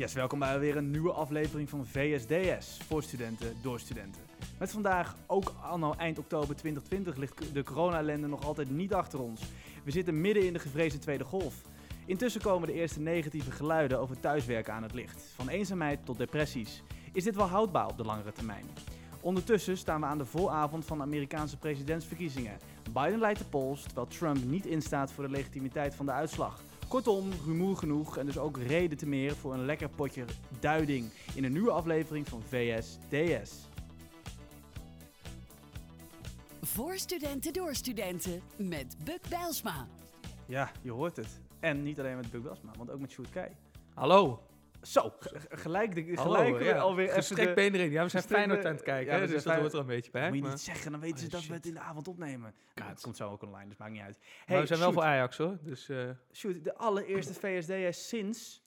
Yes, welkom bij weer een nieuwe aflevering van VSDS voor studenten door studenten. Met vandaag, ook anno eind oktober 2020, ligt de corona-ellende nog altijd niet achter ons. We zitten midden in de gevreesde tweede golf. Intussen komen de eerste negatieve geluiden over thuiswerken aan het licht. Van eenzaamheid tot depressies. Is dit wel houdbaar op de langere termijn? Ondertussen staan we aan de vooravond van de Amerikaanse presidentsverkiezingen. Biden leidt de polls, terwijl Trump niet instaat voor de legitimiteit van de uitslag. Kortom, rumoer genoeg en dus ook reden te meer voor een lekker potje duiding in een nieuwe aflevering van VSDS. Voor studenten door studenten met Buk Bijlsma. Ja, je hoort het. En niet alleen met Buk Welsma, want ook met Sjoerd Keij. Hallo. Zo, gelijk, de, Hallo, gelijk ja. alweer even Gestrekt been erin. Ja, we zijn Feyenoord aan het kijken, Ja, hè, dus dat hoort er een beetje bij. Moet je maar- niet zeggen, dan weten ze Oh, dat we het in de avond opnemen. Ja, het Kut. komt zo ook online, dus maakt niet uit. maar we zijn wel voor Ajax hoor. Dus eh, Sjoerd, de allereerste VSDS sinds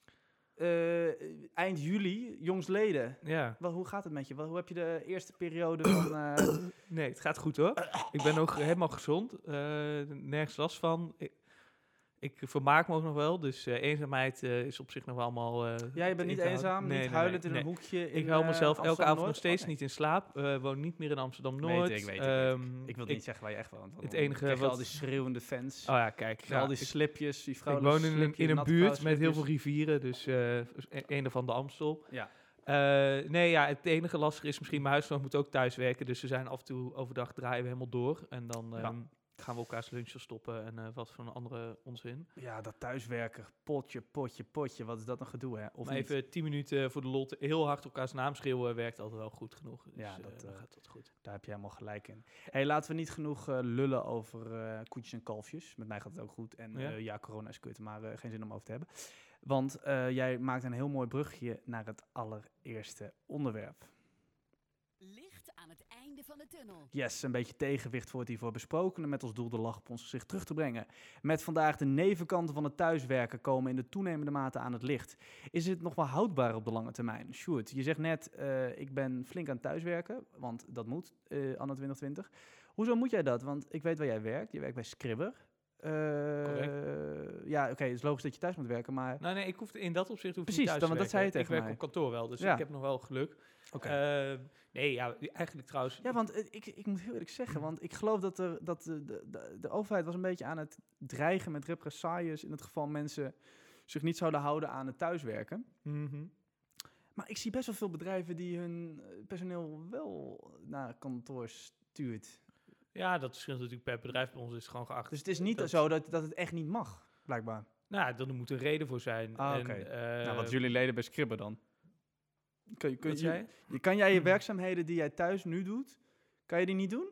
eh, eind juli, jongsleden. ja. Wel, hoe gaat het met je? Wel, hoe heb je de eerste periode van... eh, Nee, het gaat goed hoor. Ik ben nog helemaal gezond. nergens last van. Ik, ik vermaak me ook nog wel. Dus eh, eenzaamheid eh, is op zich nog wel allemaal... eh, jij bent in niet eenzaam, Nee, niet nee, huilend nee, in een hoekje in Ik eh, mezelf elke avond nog steeds Oké. niet in slaap. Eh woon niet meer in Amsterdam-Noord. Weet ik, weet ik, ik. Ehm, Ik wil niet zeggen waar je echt woont. want het enige je wat- al die schreeuwende fans. Oh ja, kijk. Je al ja, die ik- slipjes, die Ik vrouwen. woon in een, in een buurt met heel veel rivieren, dus eh, een van de Amstel. Ja. Eh, nee, ja, het enige lastige is misschien, mijn huisgenoot moet ook thuis werken, dus we zijn af en toe overdag draaien we helemaal door. En dan Ja. ehm, gaan we elkaars lunchen stoppen en eh, wat van andere onzin. Ja, dat thuiswerken, potje, potje, potje. Wat is dat een gedoe, hè? Of maar niet? even tien minuten voor de lot heel hard elkaars naam schreeuwen werkt altijd wel goed genoeg. Dus, Ja, eh, dat, eh, gaat dat goed. Daar heb je helemaal gelijk in. hey, laten we niet genoeg eh, lullen over eh, koetjes en kalfjes. Met mij gaat het ook goed. En Ja? ja, corona is kut, maar eh, geen zin om over te hebben. Want eh, jij maakt een heel mooi brugje naar het allereerste onderwerp. Licht aan het einde van de tunnel. Yes, een beetje tegenwicht wordt hiervoor besproken en met als doel de lach op ons gezicht terug te brengen. Met vandaag de nevenkanten van het thuiswerken komen in de toenemende mate aan het licht. Is het nog wel houdbaar op de lange termijn? Sjoerd, je zegt net, eh, ik ben flink aan het thuiswerken, want dat moet eh anno 2020. Hoezo moet jij dat? Want ik weet waar jij werkt. Je werkt bij Scribber. Eh, ja, oké, het is logisch dat je thuis moet werken, maar... Nou nee, ik hoef in dat opzicht hoef ik Precies, niet thuis dan- te want dat zei je tegen Ik werk mij. op kantoor wel, dus Ja. ik heb nog wel geluk. Oké. Eh, nee, ja, eigenlijk trouwens... Ja, want eh, ik, ik moet heel eerlijk zeggen, want ik geloof dat, er, dat de, de, de, de overheid was een beetje aan het dreigen met represailles in het geval mensen zich niet zouden houden aan het thuiswerken. Mhm. Maar ik zie best wel veel bedrijven die hun personeel wel naar kantoor stuurt. Ja, dat verschilt natuurlijk per bedrijf. Bij ons is het gewoon geacht. Dus het is niet Dat- zo dat, dat het echt niet mag, blijkbaar. Nou, dan moet een reden voor zijn. Ah, En, eh, nou, wat jullie leden bij Scribber dan? Kun, kun, je, kan jij je werkzaamheden die jij thuis nu doet, kan je die niet doen?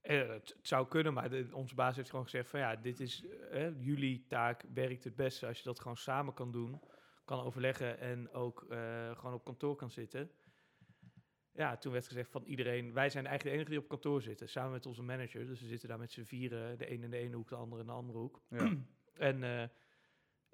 Eh, het, het zou kunnen, maar de, onze baas heeft gewoon gezegd van ja, dit is eh, jullie taak, werkt het beste als je dat gewoon samen kan doen, kan overleggen en ook eh, gewoon op kantoor kan zitten. Ja, toen werd gezegd van iedereen, wij zijn eigenlijk de enige die op kantoor zitten, samen met onze manager. Dus we zitten daar met z'n vieren, de een in de ene hoek, de andere in de andere hoek. Ja. En eh,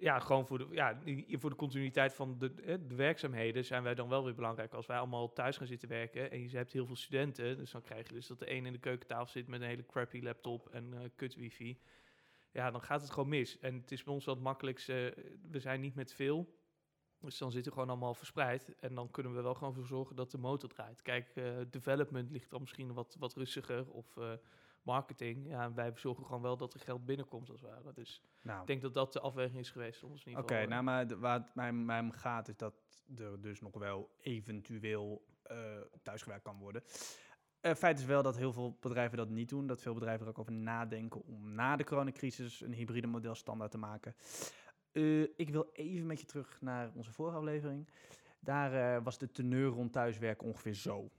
ja, gewoon voor de, ja, voor de continuïteit van de, eh, de werkzaamheden zijn wij dan wel weer belangrijk. Als wij allemaal thuis gaan zitten werken en je hebt heel veel studenten, dus dan krijg je dus dat de een in de keukentafel zit met een hele crappy laptop en eh kut wifi. Ja, dan gaat het gewoon mis. En het is bij ons wel het makkelijkste, we zijn niet met veel. Dus dan zitten we gewoon allemaal verspreid. En dan kunnen we wel gewoon voor zorgen dat de motor draait. Kijk, eh, development ligt dan misschien wat, wat rustiger. Of marketing. Ja, en wij zorgen gewoon wel dat er geld binnenkomt als het ware. Dus Nou, ik denk dat dat de afweging is geweest. Oké, nou maar de- waar het mij, mij om gaat is dat er dus nog wel eventueel eh, thuisgewerkt kan worden. Eh, feit is wel dat heel veel bedrijven dat niet doen. Dat veel bedrijven er ook over nadenken om na de coronacrisis een hybride model standaard te maken. Eh, ik wil even met je terug naar onze vorige aflevering. Daar eh, was de teneur rond thuiswerken ongeveer zo.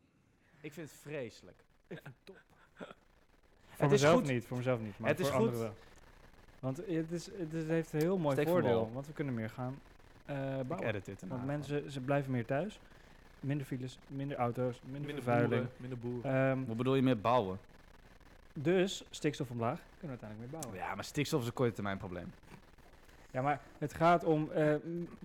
Ik vind het vreselijk. Ik vind het top. Voor Het is mezelf goed. niet, voor mezelf niet, maar Het is voor goed. anderen wel. Want het, is, het is- heeft een heel mooi Steek voordeel, wal. want we kunnen meer gaan eh Ik bouwen. edit dit. Want mensen, ze blijven meer thuis. Minder files, minder auto's, minder, minder vervuiling. boeren, minder boeren. Ehm, Wat bedoel je met bouwen? dus stikstof omlaag, kunnen we uiteindelijk meer bouwen. Ja, maar stikstof is een korte termijn probleem. Ja, maar het gaat om, eh,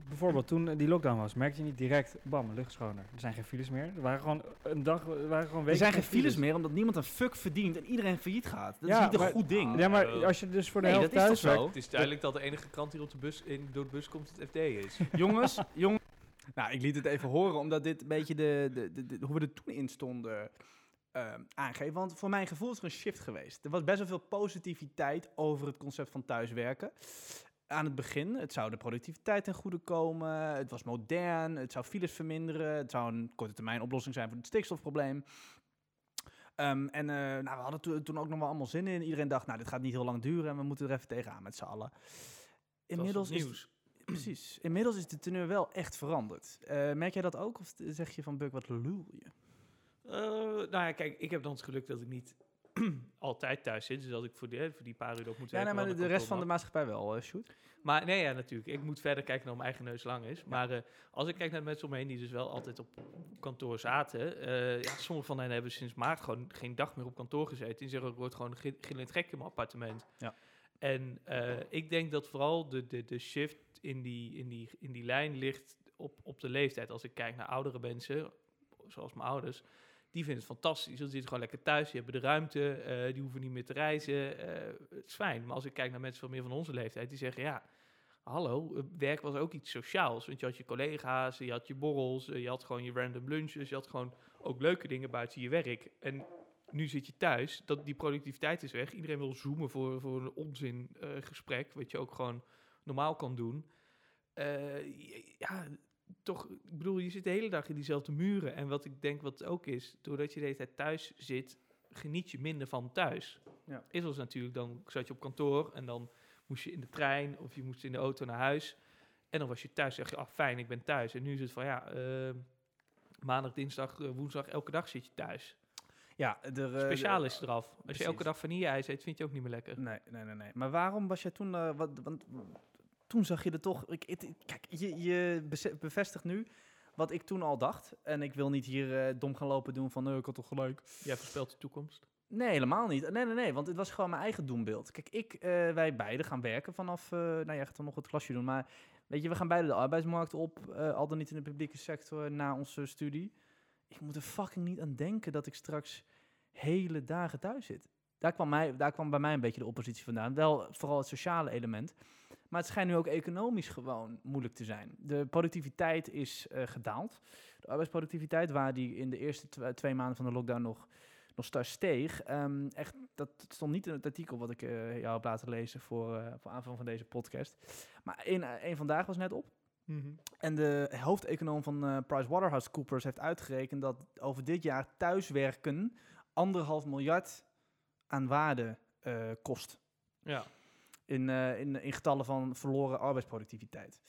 bijvoorbeeld toen die lockdown was, merkte je niet direct, bam, lucht schoner. Er zijn geen files meer. Er waren gewoon een dag, er waren gewoon Er weken zijn geen files meer omdat niemand een fuck verdient en iedereen failliet gaat. Dat Ja, is niet een goed ding. Ja, maar als je dus voor de Nee, helft dat is toch thuis werkt, zo? Het is duidelijk dat de enige krant die op de bus, in, door de bus komt het FD is. jongens, jongens, Nou, ik liet het even horen, omdat dit een beetje de, de, de, de- hoe we er toen in stonden eh, aangeeft. Want voor mijn gevoel is er een shift geweest. Er was best wel veel positiviteit over het concept van thuiswerken. Aan het begin, het zou de productiviteit ten goede komen, het was modern, het zou files verminderen, het zou een korte termijn oplossing zijn voor het stikstofprobleem. Ehm, en eh, nou, we hadden toen- toen ook nog wel allemaal zin in. Iedereen dacht, nou, dit gaat niet heel lang duren en we moeten er even tegenaan met z'n allen. Inmiddels is, nieuws. Precies. Inmiddels is de teneur wel echt veranderd. Eh, merk jij dat ook? Of zeg je van Buck, wat lul je? Eh, nou ja, kijk, ik heb dan het geluk dat ik niet altijd thuis zit. Dus dat ik voor die, voor die paar uur ook moet Ja, werken. maar de, rest van de maatschappij wel, eh shoot. Maar nee, ja, natuurlijk. Ik moet verder kijken naar mijn eigen neus lang is. Maar eh, als ik kijk naar de mensen om me heen die dus wel altijd op kantoor zaten. eh ja, sommige van hen hebben sinds maart gewoon geen dag meer op kantoor gezeten. Die zeggen, ik word gewoon gi- gillend gek in mijn appartement. Ja. En eh, ik denk dat vooral de, de, de shift in die, in, die, in die lijn ligt op, op de leeftijd. Als ik kijk naar oudere mensen, zoals mijn ouders, die vinden het fantastisch. Ze zitten gewoon lekker thuis, die hebben de ruimte, eh, die hoeven niet meer te reizen. eh, het is fijn. Maar als ik kijk naar mensen van meer van onze leeftijd, die zeggen ja, hallo, werk was ook iets sociaals. Want je had je collega's, je had je borrels, eh, je had gewoon je random lunches, je had gewoon ook leuke dingen buiten je werk. En nu zit je thuis, dat, die productiviteit is weg. Iedereen wil zoomen voor, voor een onzin eh, gesprek, wat je ook gewoon normaal kan doen. Ja, toch, ik bedoel, je zit de hele dag in diezelfde muren. En wat ik denk wat ook is, doordat je de hele tijd thuis zit, geniet je minder van thuis. Ja. Is als natuurlijk, dan zat je op kantoor en dan moest je in de trein of je moest in de auto naar huis. En dan was je thuis, zeg je, ah fijn, ik ben thuis. En nu is het van, ja, eh, maandag, dinsdag, eh, woensdag, elke dag zit je thuis. Ja, er, eh, Speciaal is eraf. Als precies. je elke dag vanille-ijs eet, vind je ook niet meer lekker. Nee, nee, nee, nee. Maar waarom was jij toen... eh, wat, want toen zag je er toch... Ik, kijk, je, je bevestigt nu wat ik toen al dacht. En ik wil niet hier eh, dom gaan lopen doen van... nee, ik had toch gelijk. Jij voorspelt de toekomst. Nee, helemaal niet. Nee, nee, nee. Want het was gewoon mijn eigen doembeeld. Kijk, ik, eh, wij beiden gaan werken vanaf... eh nou, jij gaat dan nog het klasje doen. Maar weet je, we gaan beide de arbeidsmarkt op. eh, al dan niet in de publieke sector na onze studie. Ik moet er fucking niet aan denken dat ik straks hele dagen thuis zit. Daar kwam, mij, daar kwam bij mij een beetje de oppositie vandaan. Wel vooral het sociale element. Maar het schijnt nu ook economisch gewoon moeilijk te zijn. De productiviteit is eh, gedaald. De arbeidsproductiviteit, waar die in de eerste twee maanden van de lockdown nog, nog steeds steeg. Ehm, echt, dat stond niet in het artikel wat ik eh, jou heb laten lezen voor, eh, voor aanvang van deze podcast. Maar één één vandaag was net op. En de hoofdeconoom van eh PricewaterhouseCoopers heeft uitgerekend dat over dit jaar thuiswerken anderhalf miljard aan waarde kost. Ja. In, eh, in, in getallen van verloren arbeidsproductiviteit.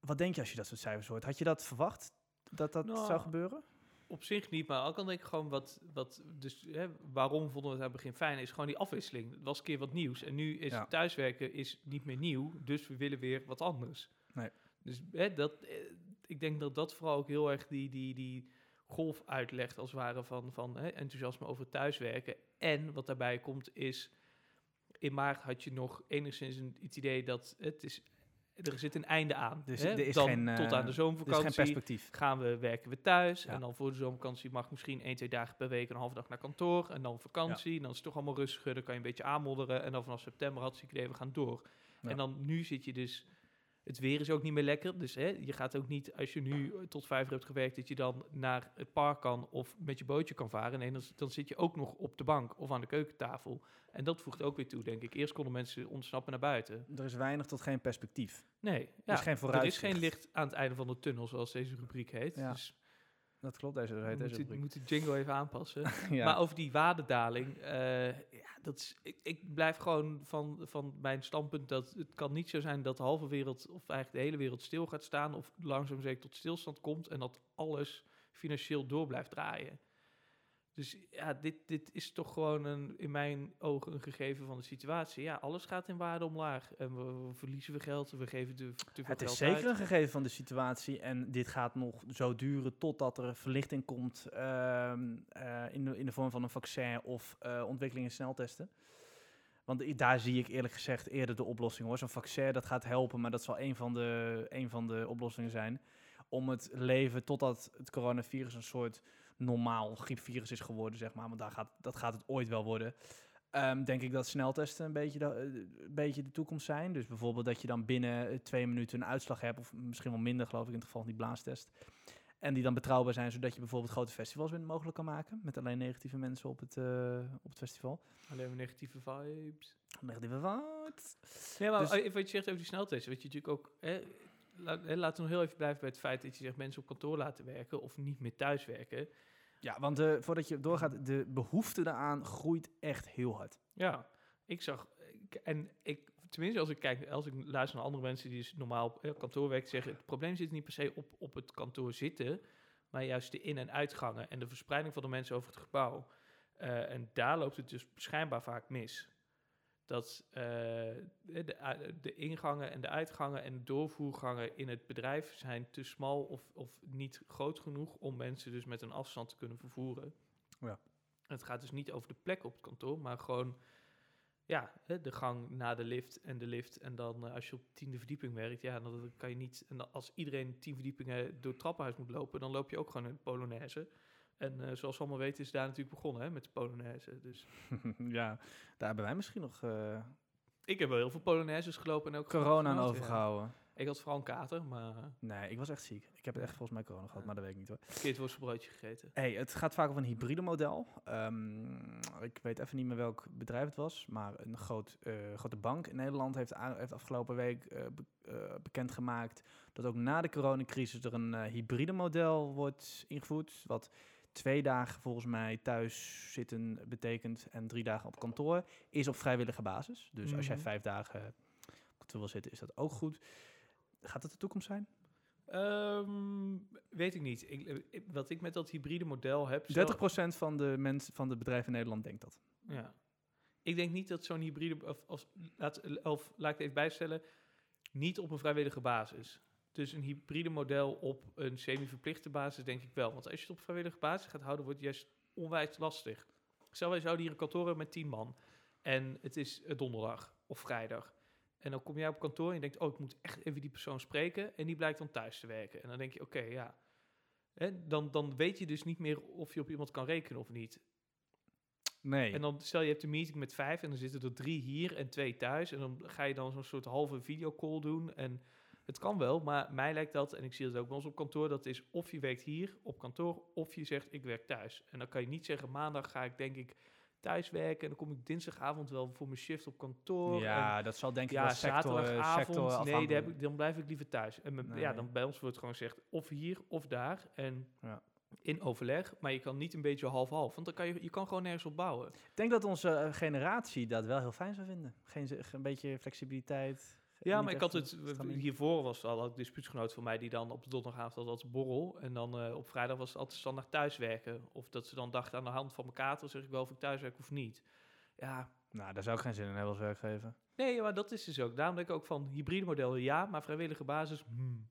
Wat denk je als je dat soort cijfers hoort? Had je dat verwacht? Dat dat Nou, zou gebeuren? Op zich niet, maar ook dan denk ik gewoon wat, wat dus, hè, waarom vonden we het aan het begin fijn, is gewoon die afwisseling. Het was een keer wat nieuws en nu is Ja. thuiswerken is niet meer nieuw, dus we willen weer wat anders. Nee. Dus hè, dat, eh, ik denk dat dat vooral ook heel erg die, die, die golf uitlegt als het ware van, van hè, enthousiasme over thuiswerken. En wat daarbij komt is, in maart had je nog enigszins een, het idee dat het is, er zit een einde aan. Dus hè? er is Dan geen, eh, tot aan de Er zomervakantie geen perspectief. gaan we, werken we thuis. Ja. En dan voor de zomervakantie mag misschien één, twee dagen per week een halve dag naar kantoor. En dan vakantie. En dan is het toch allemaal rustiger. Dan kan je een beetje aanmodderen. En dan vanaf september had ze idee, we gaan door. Ja. En dan nu zit je dus... Het weer is ook niet meer lekker. Dus hè, je gaat ook niet, als je nu eh, tot vijf uur hebt gewerkt, dat je dan naar het park kan of met je bootje kan varen. Nee, dan, dan zit je ook nog op de bank of aan de keukentafel. En dat voegt ook weer toe, denk ik. Eerst konden mensen ontsnappen naar buiten. Er is weinig tot geen perspectief. Nee, Er ja, is geen er is geen licht aan het einde van de tunnel, zoals deze rubriek heet. Ja. Dus Dat klopt, deze, heet deze moeten, rubriek. moeten de jingle even aanpassen. Ja. Maar over die waardedaling, eh, ja, dat is, ik, ik blijf gewoon van, van mijn standpunt dat het kan niet zo zijn dat de halve wereld, of eigenlijk de hele wereld stil gaat staan, of langzaam zeker tot stilstand komt en dat alles financieel door blijft draaien. Dus ja, dit, dit is toch gewoon een, in mijn ogen een gegeven van de situatie. Ja, alles gaat in waarde omlaag. En we, we verliezen we geld, we geven te, te veel Het is geld zeker uit. een gegeven van de situatie en dit gaat nog zo duren totdat er verlichting komt ehm, eh, in, de, in de vorm van een vaccin of eh, ontwikkeling in sneltesten. Want daar zie ik eerlijk gezegd eerder de oplossing hoor. Zo'n vaccin dat gaat helpen, maar dat zal een van, de, een van de oplossingen zijn. Om het leven totdat het coronavirus een soort normaal griepvirus is geworden, zeg maar. Want daar gaat, dat gaat het ooit wel worden. Ehm, denk ik dat sneltesten een beetje, de, eh, een beetje de toekomst zijn. Dus bijvoorbeeld dat je dan binnen eh, twee minuten een uitslag hebt, of misschien wel minder geloof ik in het geval van die blaastest. En die dan betrouwbaar zijn, zodat je bijvoorbeeld grote festivals weer mogelijk kan maken. Met alleen negatieve mensen op het, eh, op het festival. Alleen maar negatieve vibes. Negatieve wat? Ja, maar Dus- wat je zegt over die sneltesten. Weet je natuurlijk ook... Hè, laten we nog heel even blijven bij het feit dat je zegt mensen op kantoor laten werken of niet meer thuiswerken. Ja, want eh, voordat je doorgaat, de behoefte daaraan groeit echt heel hard. Ja, ik zag... En ik, tenminste als ik kijk, als ik luister naar andere mensen die dus normaal op eh, kantoor werken, zeggen het probleem zit niet per se op, op het kantoor zitten, maar juist de in- en uitgangen en de verspreiding van de mensen over het gebouw. Eh, en daar loopt het dus schijnbaar vaak mis. Dat eh, de, u- de ingangen en de uitgangen en de doorvoergangen in het bedrijf zijn te smal of, of niet groot genoeg om mensen dus met een afstand te kunnen vervoeren. Ja. Het gaat dus niet over de plek op het kantoor, maar gewoon ja, de gang naar de lift en de lift. En dan eh, als je op de tiende verdieping werkt, ja, dan kan je niet. En als iedereen tien verdiepingen door het trappenhuis moet lopen, dan loop je ook gewoon in de Polonaise. En eh, zoals we allemaal weten is daar natuurlijk begonnen hè, met de Polonaise. Dus ja, daar hebben wij misschien nog eh, ik heb wel heel veel Polonaises gelopen en ook corona aan ja. overgehouden. Ik had vooral een kater, maar eh, Nee, ik was echt ziek. Ik heb het echt volgens mij corona gehad, Ja. maar dat weet ik niet hoor. verkeerd worstenbroodje gegeten. Hey, het gaat vaak over een hybride model. Ehm, ik weet even niet meer welk bedrijf het was, maar een groot, grote bank in Nederland heeft, heeft afgelopen week be- bekendgemaakt dat ook na de coronacrisis er een hybride model wordt ingevoerd. Wat twee dagen volgens mij thuis zitten betekent en drie dagen op kantoor is op vrijwillige basis. Dus als jij Mhm. vijf dagen op kantoor wil zitten, is dat ook goed. Gaat het de toekomst zijn? Ehm, weet ik niet. Ik, eh, wat ik met dat hybride model heb. stel- 30% van de mensen van de bedrijven in Nederland denkt dat. Ja. Ik denk niet dat zo'n hybride, of, als, laat, of laat ik het even bijstellen, niet op een vrijwillige basis. Dus een hybride model op een semi-verplichte basis denk ik wel. Want als je het op vrijwillige basis gaat houden, wordt het juist onwijs lastig. Stel, wij zouden hier een kantoor hebben met 10 man. En het is donderdag of vrijdag. En dan kom jij op kantoor en je denkt, oh, ik moet echt even die persoon spreken. En die blijkt dan thuis te werken. En dan denk je, oké, ja. Hè, dan, dan weet je dus niet meer of je op iemand kan rekenen of niet. Nee. En dan stel je hebt een meeting met vijf en dan zitten er drie hier en twee thuis. En dan ga je dan zo'n soort halve videocall doen. En het kan wel, maar mij lijkt dat, en ik zie dat ook bij ons op kantoor, dat is of je werkt hier op kantoor of je zegt ik werk thuis. En dan kan je niet zeggen maandag ga ik denk ik thuis werken en dan kom ik dinsdagavond wel voor mijn shift op kantoor. Ja, dat zal denk En ik ja, zaterdagavond, sector nee, daar heb ik, dan blijf ik liever thuis. En met- ja, dan bij ons wordt gewoon gezegd of hier of daar. En Ja. in overleg, maar je kan niet een beetje half-half, want dan kan je, je kan gewoon nergens op bouwen. Ik denk dat onze eh, generatie dat wel heel fijn zou vinden. Geen, een beetje flexibiliteit. Ja, maar ik had het, hiervoor was al een dispuutgenoot van mij die dan op de donderdagavond had als borrel. En dan eh, op vrijdag was het altijd standaard thuiswerken. Of dat ze dan dachten aan de hand van mijn kater, zeg ik wel of ik thuiswerk of niet. Ja, Nou, daar zou ik geen zin in hebben als werkgever. nee, maar dat is dus ook. Daarom denk ik ook van hybride model ja, maar vrijwillige basis, hmm.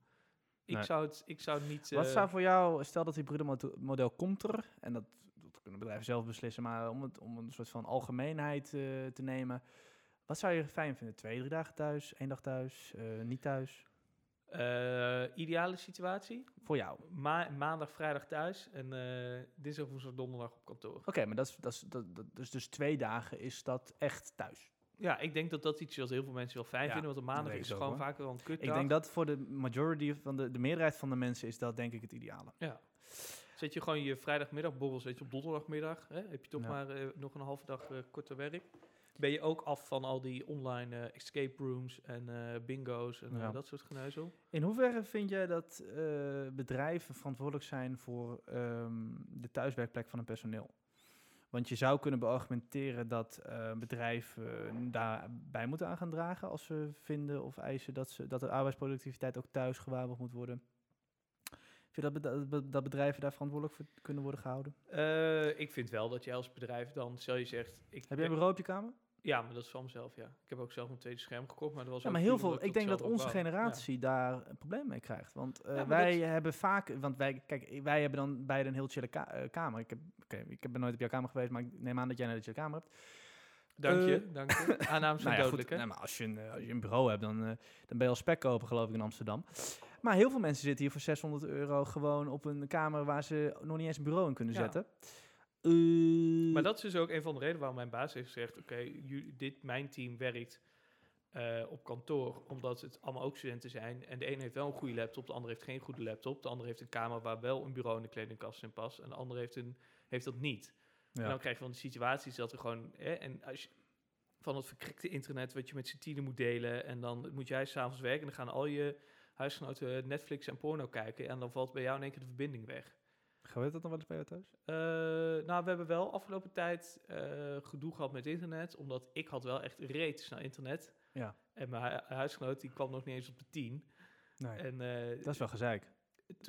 Ik, Nee. zou het, ik zou het niet... Wat eh, zou voor jou, stel dat hybride model komt er, en dat, dat kunnen bedrijven zelf beslissen, maar om, het, om een soort van algemeenheid eh, te nemen. Wat zou je fijn vinden? Twee, drie dagen thuis, één dag thuis, eh, niet thuis? eh, ideale situatie. Voor jou. Ma maandag, vrijdag thuis en eh dinsdag, woensdag, donderdag op kantoor. Oké, maar dat is, dat is, dat, dat, dus, dus twee dagen is dat echt thuis. Ja, ik denk dat dat iets is wat heel veel mensen wel fijn Ja, vinden. Want een maandag is gewoon vaak wel een kutdag. Ik denk dat voor de majority van de, de meerderheid van de mensen is dat denk ik het ideale. Ja. Zet je gewoon je vrijdagmiddagborrel zet je op donderdagmiddag. Hè? Heb je toch Ja. maar nog een halve dag korter werk. Ben je ook af van al die online eh, escape rooms en eh, bingo's en eh, Ja. dat soort geneuzel? In hoeverre vind jij dat bedrijven verantwoordelijk zijn voor ehm, de thuiswerkplek van hun personeel? Want je zou kunnen beargumenteren dat bedrijven daarbij moeten aan gaan dragen als ze vinden of eisen dat, ze, dat de arbeidsproductiviteit ook thuis gewaarborgd moet worden. Vind je dat, dat, bedrijven daar verantwoordelijk voor kunnen worden gehouden? Eh, ik vind wel dat je als bedrijf dan, stel je zegt... Ik, Heb jij een bureau op je kamer? Ja, maar dat is van mezelf, ja. Ik heb ook zelf een tweede scherm gekocht, maar dat was Ja, maar heel veel. Ik denk dat onze. Ja. generatie daar een probleem mee krijgt. Want eh, Ja, wij dat- hebben vaak, want wij, kijk, wij hebben dan beide een heel chille ka- eh, kamer. Ik heb, oké, ik ben nooit op jouw kamer geweest, maar ik neem aan dat jij een hele chille kamer hebt. Dank je, Eh, dank je. Aannames zijn Nou ja, goed, maar als je, een, als je een bureau hebt, dan, dan ben je al spek kopen, geloof ik, in Amsterdam. Maar heel veel mensen zitten hier voor 600 euro gewoon op een kamer waar ze nog niet eens een bureau in kunnen Ja. zetten. Eh, Maar dat is dus ook een van de redenen waarom mijn baas heeft gezegd... oké, dit mijn team werkt eh, op kantoor... omdat het allemaal ook studenten zijn. En de ene heeft wel een goede laptop, de andere heeft geen goede laptop. De andere heeft een kamer waar wel een bureau en een kledingkast in past. En de andere heeft, een, heeft dat niet. En dan krijg je van die situaties dat er gewoon... Hè, en als je, van het verkrikte internet wat je met z'n tienen moet delen... en dan moet jij s'avonds werken... en dan gaan al je huisgenoten Netflix en porno kijken... en dan valt bij jou in één keer de verbinding weg. Gebeurt dat nog wel eens bij jou thuis? Eh, nou, we hebben wel afgelopen tijd eh, gedoe gehad met internet... omdat ik had wel echt reet snel internet... Ja. En mijn hu- huisgenoot die kwam nog niet eens op de 10. Nee. En eh, Dat is wel gezeik.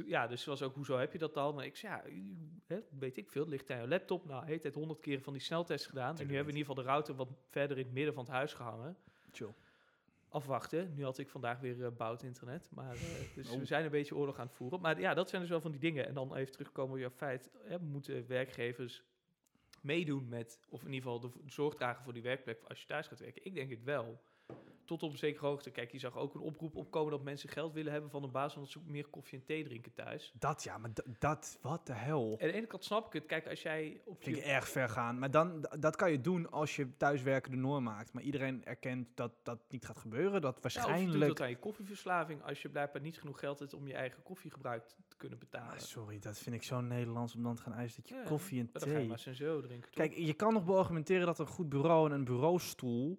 ja, dus ze was ook, hoezo heb je dat dan? En ik zei, ja, hè, weet ik veel, ligt aan je laptop. Nou, heet het honderd keer van die sneltest gedaan. en nu hebben we in ieder geval de router wat verder in het midden van het huis gehangen. Chill. Afwachten. Nu had ik vandaag weer eh bout internet. Maar, eh, dus Oh. we zijn een beetje oorlog aan het voeren. Maar ja, dat zijn dus wel van die dingen. En dan even terugkomen op jouw feit. Hè, moeten werkgevers meedoen met, of in ieder geval de zorg dragen voor die werkplek als je thuis gaat werken? Ik denk het wel. Tot op een zekere hoogte. Kijk, je zag ook een oproep opkomen dat mensen geld willen hebben van een baas, omdat ze meer koffie en thee drinken thuis. Dat ja, maar dat, wat de hel. En aan de ene kant snap ik het. Kijk, als jij op Vind je... ik erg ver gaan. Maar dan, dat kan je doen als je thuiswerken de norm maakt. Maar iedereen erkent dat dat niet gaat gebeuren. Dat Ja, of je doet waarschijnlijk... dat aan je koffieverslaving als je blijkbaar niet genoeg geld hebt om je eigen koffiegebruik te kunnen betalen. Ah, sorry, dat vind ik zo Nederlands om dan te gaan eisen dat je Ja, koffie en Maar dan ga je thee... maar zo drinken. toch? Kijk, je kan nog beargumenteren dat een goed bureau en een bureaustoel...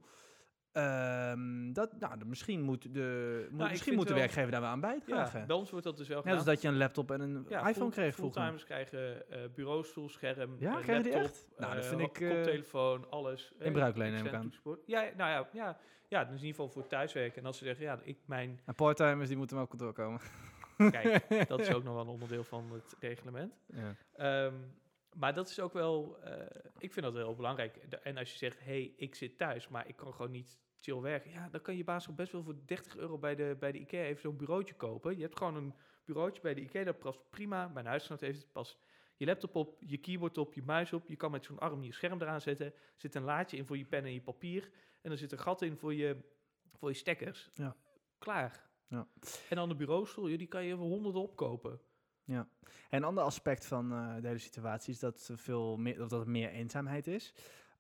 ehm, dat, nou, misschien moet de, Nou, misschien moet de wel- werkgever daar wel aan bijdragen. ja, bij ons wordt dat dus wel Net als gedaan. dat je een laptop en een Ja, iPhone full- kreeg vroeger. Fulltimers krijgen eh bureaustoel, scherm, Ja, eh, krijgen die laptop, echt? Nou, dat eh, vind ik, eh, koptelefoon, alles. in bruik lenen, neem ik aan. ja, nou ja, ja, ja, dus in ieder geval voor thuiswerken. En als ze zeggen, ja, ik mijn, En parttimers die moeten maar op kantoor komen. kijk, dat is ook nog wel een onderdeel van het reglement. Ja. Ehm, maar dat is ook wel, eh, ik vind dat heel belangrijk. En als je zegt, hey, ik zit thuis, maar ik kan gewoon niet chill werken. Ja, dan kan je baas ook best wel voor 30 euro bij de, bij de IKEA even zo'n bureautje kopen. Je hebt gewoon een bureautje bij de IKEA, dat past prima. Mijn huisgenoot heeft het pas je laptop op, je keyboard op, je muis op. Je kan met zo'n arm je scherm eraan zetten. Er zit een laadje in voor je pen en je papier. En er zit een gat in voor je, voor je stekkers. Ja. Klaar. Ja. En dan de bureaustoel, die kan je voor honderden opkopen. En een ander aspect van eh, de hele situatie is dat, er veel meer, of dat er meer eenzaamheid is.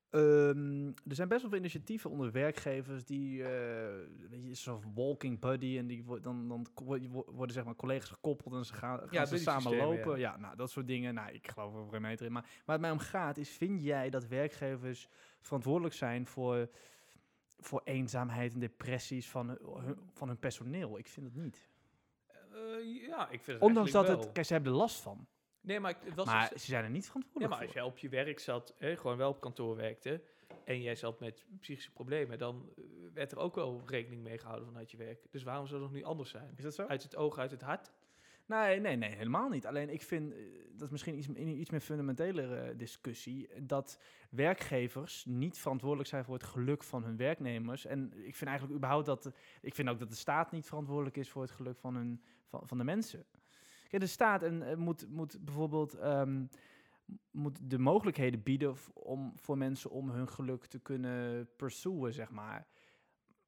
Ehm, er zijn best wel veel initiatieven onder werkgevers die, eh weet je, zo'n walking buddy en die dan, dan worden zeg maar collega's gekoppeld en ze gaan, gaan Ja, ze samen lopen. ja. Ja. nou dat soort dingen. Nou, ik geloof er geen meter in. Maar waar het mij om gaat is, vind jij dat werkgevers verantwoordelijk zijn voor, voor eenzaamheid en depressies van, van hun personeel? Ik vind het niet. Eh, ja, ik vind het Ondanks dat het, kijk, ze hebben er last van. Nee, maar ik- was Maar dus- ze zijn er niet Ja, verantwoordelijk maar als voor. jij op je werk zat, hè, gewoon wel op kantoor werkte, en jij zat met psychische problemen, dan eh, werd er ook wel rekening mee gehouden vanuit je werk. Dus waarom zou dat nu anders zijn? Is dat zo? Uit het oog, uit het hart? Nee, nee, nee, helemaal niet. Alleen ik vind, eh, dat is misschien iets, een iets meer fundamentele eh, discussie, dat werkgevers niet verantwoordelijk zijn voor het geluk van hun werknemers. En ik vind eigenlijk überhaupt dat, ik vind ook dat de staat niet verantwoordelijk is voor het geluk van, hun, van, van de mensen. Kijk, de staat en, eh, moet, moet bijvoorbeeld ehm, moet de mogelijkheden bieden om, voor mensen om hun geluk te kunnen pursuen, zeg maar.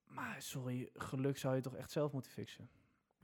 Maar sorry, geluk zou je toch echt zelf moeten fixen?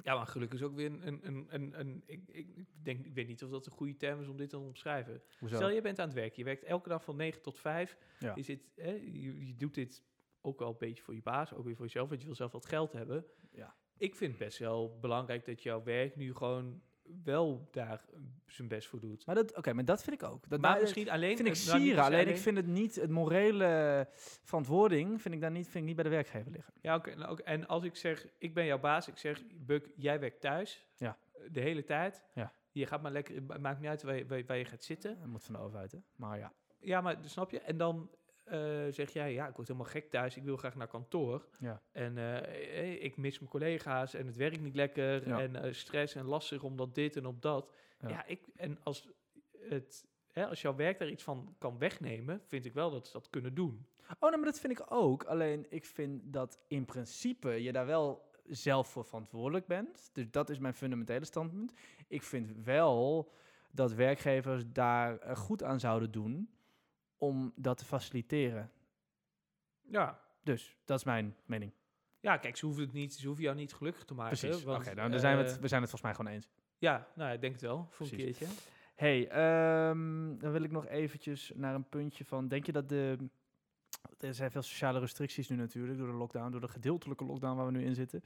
Ja, maar gelukkig is ook weer een... een, een, een, een- ik, ik, denk, ik weet niet of dat een goede term is om dit te omschrijven. Hoezo? Stel, je bent aan het werk. Je werkt elke dag van 9 tot 5. Ja. Je, zit, hè, je, je doet dit ook wel een beetje voor je baas, ook weer voor jezelf, want je wil zelf wat geld hebben. Ja. Ik vind het best wel belangrijk dat jouw werk nu gewoon wel daar eh, zijn best voor doet. Maar dat, oké, maar dat vind ik ook. Dat maar misschien alleen... vind ik nou, sieren. Alleen ik vind het niet, het morele verantwoording vind ik daar niet, vind ik niet bij de werkgever liggen. Ja, oké. nou, ook- en als ik zeg, ik ben jouw baas, ik zeg, Buk, jij werkt thuis. Ja. eh, De hele tijd. Ja. Je gaat maar lekker, maakt niet uit waar je, waar, je gaat zitten. Dat moet van de overheid, hè? Maar ja. Ja, maar snap je? En dan eh, zeg jij, ja, ik word helemaal gek thuis, ik wil graag naar kantoor. Ja. En eh, eh, ik mis mijn collega's en het werkt niet lekker. Ja. En stress en lastig omdat dit en op dat. Ja. Ja, ik, en als, het, hè, als jouw werk daar iets van kan wegnemen, vind ik wel dat ze dat kunnen doen. Oh, nee, maar dat vind ik ook. Alleen ik vind dat in principe je daar wel zelf voor verantwoordelijk bent. Dus dat is mijn fundamentele standpunt. Ik vind wel dat werkgevers daar goed aan zouden doen om dat te faciliteren. Ja. Dus dat is mijn mening. Ja, kijk, ze hoeven, het niet, ze hoeven jou niet gelukkig te maken. Precies. Oké, nou, dan zijn we, eh, het, we zijn het volgens mij gewoon eens. Ja, nou, ik denk het wel, voor een keertje. Hey, ehm, dan wil ik nog eventjes naar een puntje van... Denk je dat de... Er zijn veel sociale restricties nu natuurlijk door de lockdown, door de gedeeltelijke lockdown waar we nu in zitten.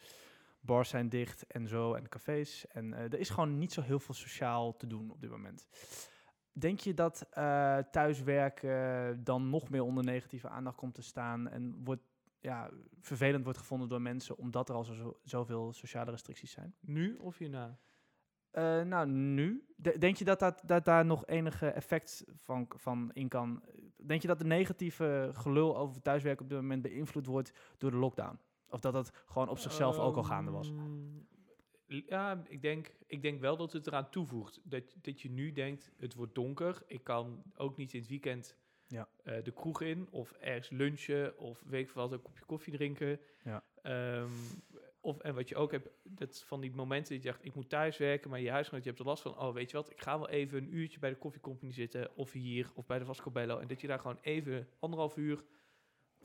Bars zijn dicht en zo en cafés. En eh, er is gewoon niet zo heel veel sociaal te doen op dit moment. Denk je dat eh, thuiswerken dan nog meer onder negatieve aandacht komt te staan en wordt, ja, vervelend wordt gevonden door mensen omdat er al zo, zo, zoveel sociale restricties zijn? Nu of hierna? Eh, nou, nu. De- denk je dat, dat, dat daar nog enige effect van, van in kan? Denk je dat de negatieve gelul over thuiswerken op dit moment beïnvloed wordt door de lockdown? Of dat dat gewoon op zichzelf ook al gaande was? Ja, ik denk, ik denk wel dat het eraan toevoegt. Dat, dat je nu denkt, het wordt donker. Ik kan ook niet in het weekend Ja. eh, de kroeg in. Of ergens lunchen. Of weet ik wat, een kopje koffie drinken. Ja. Ehm, of, en wat je ook hebt, dat van die momenten dat je dacht, ik moet thuis werken. Maar je huisgenoot, je hebt er last van. Oh, weet je wat, ik ga wel even een uurtje bij de koffiecompany zitten. Of hier, of bij de Vasco Bello. En dat je daar gewoon even anderhalf uur...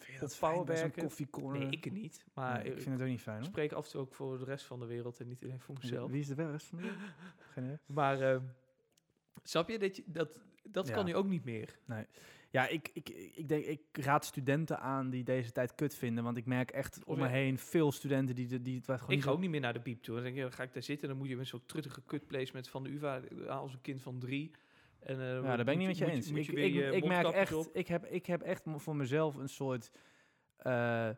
Vind dat bij zo'n powerwerken? koffiecorner? Nee, ik niet. Maar ik ik vind het ook niet fijn hoor. spreek af en toe ook voor de rest van de wereld en niet alleen voor mezelf. Wie is de rest van de wereld? Geen idee. Maar ehm, snap je dat je dat dat Ja. kan nu ook niet meer? Ja, ik, ik, ik denk, ik raad studenten aan die deze tijd kut vinden. Want ik merk echt om me heen veel studenten die, de- die het gewoon Ik niet ga ook niet meer naar de biep toe. Dan denk je, ga ik daar zitten, dan moet je met zo'n truttige kutplacement van de UvA eh, als een kind van drie. En, eh, Ja, daar ben ik niet met je eens. moet Ik, je weer ik, merk echt, op. ik heb, ik heb echt voor mezelf een soort eh,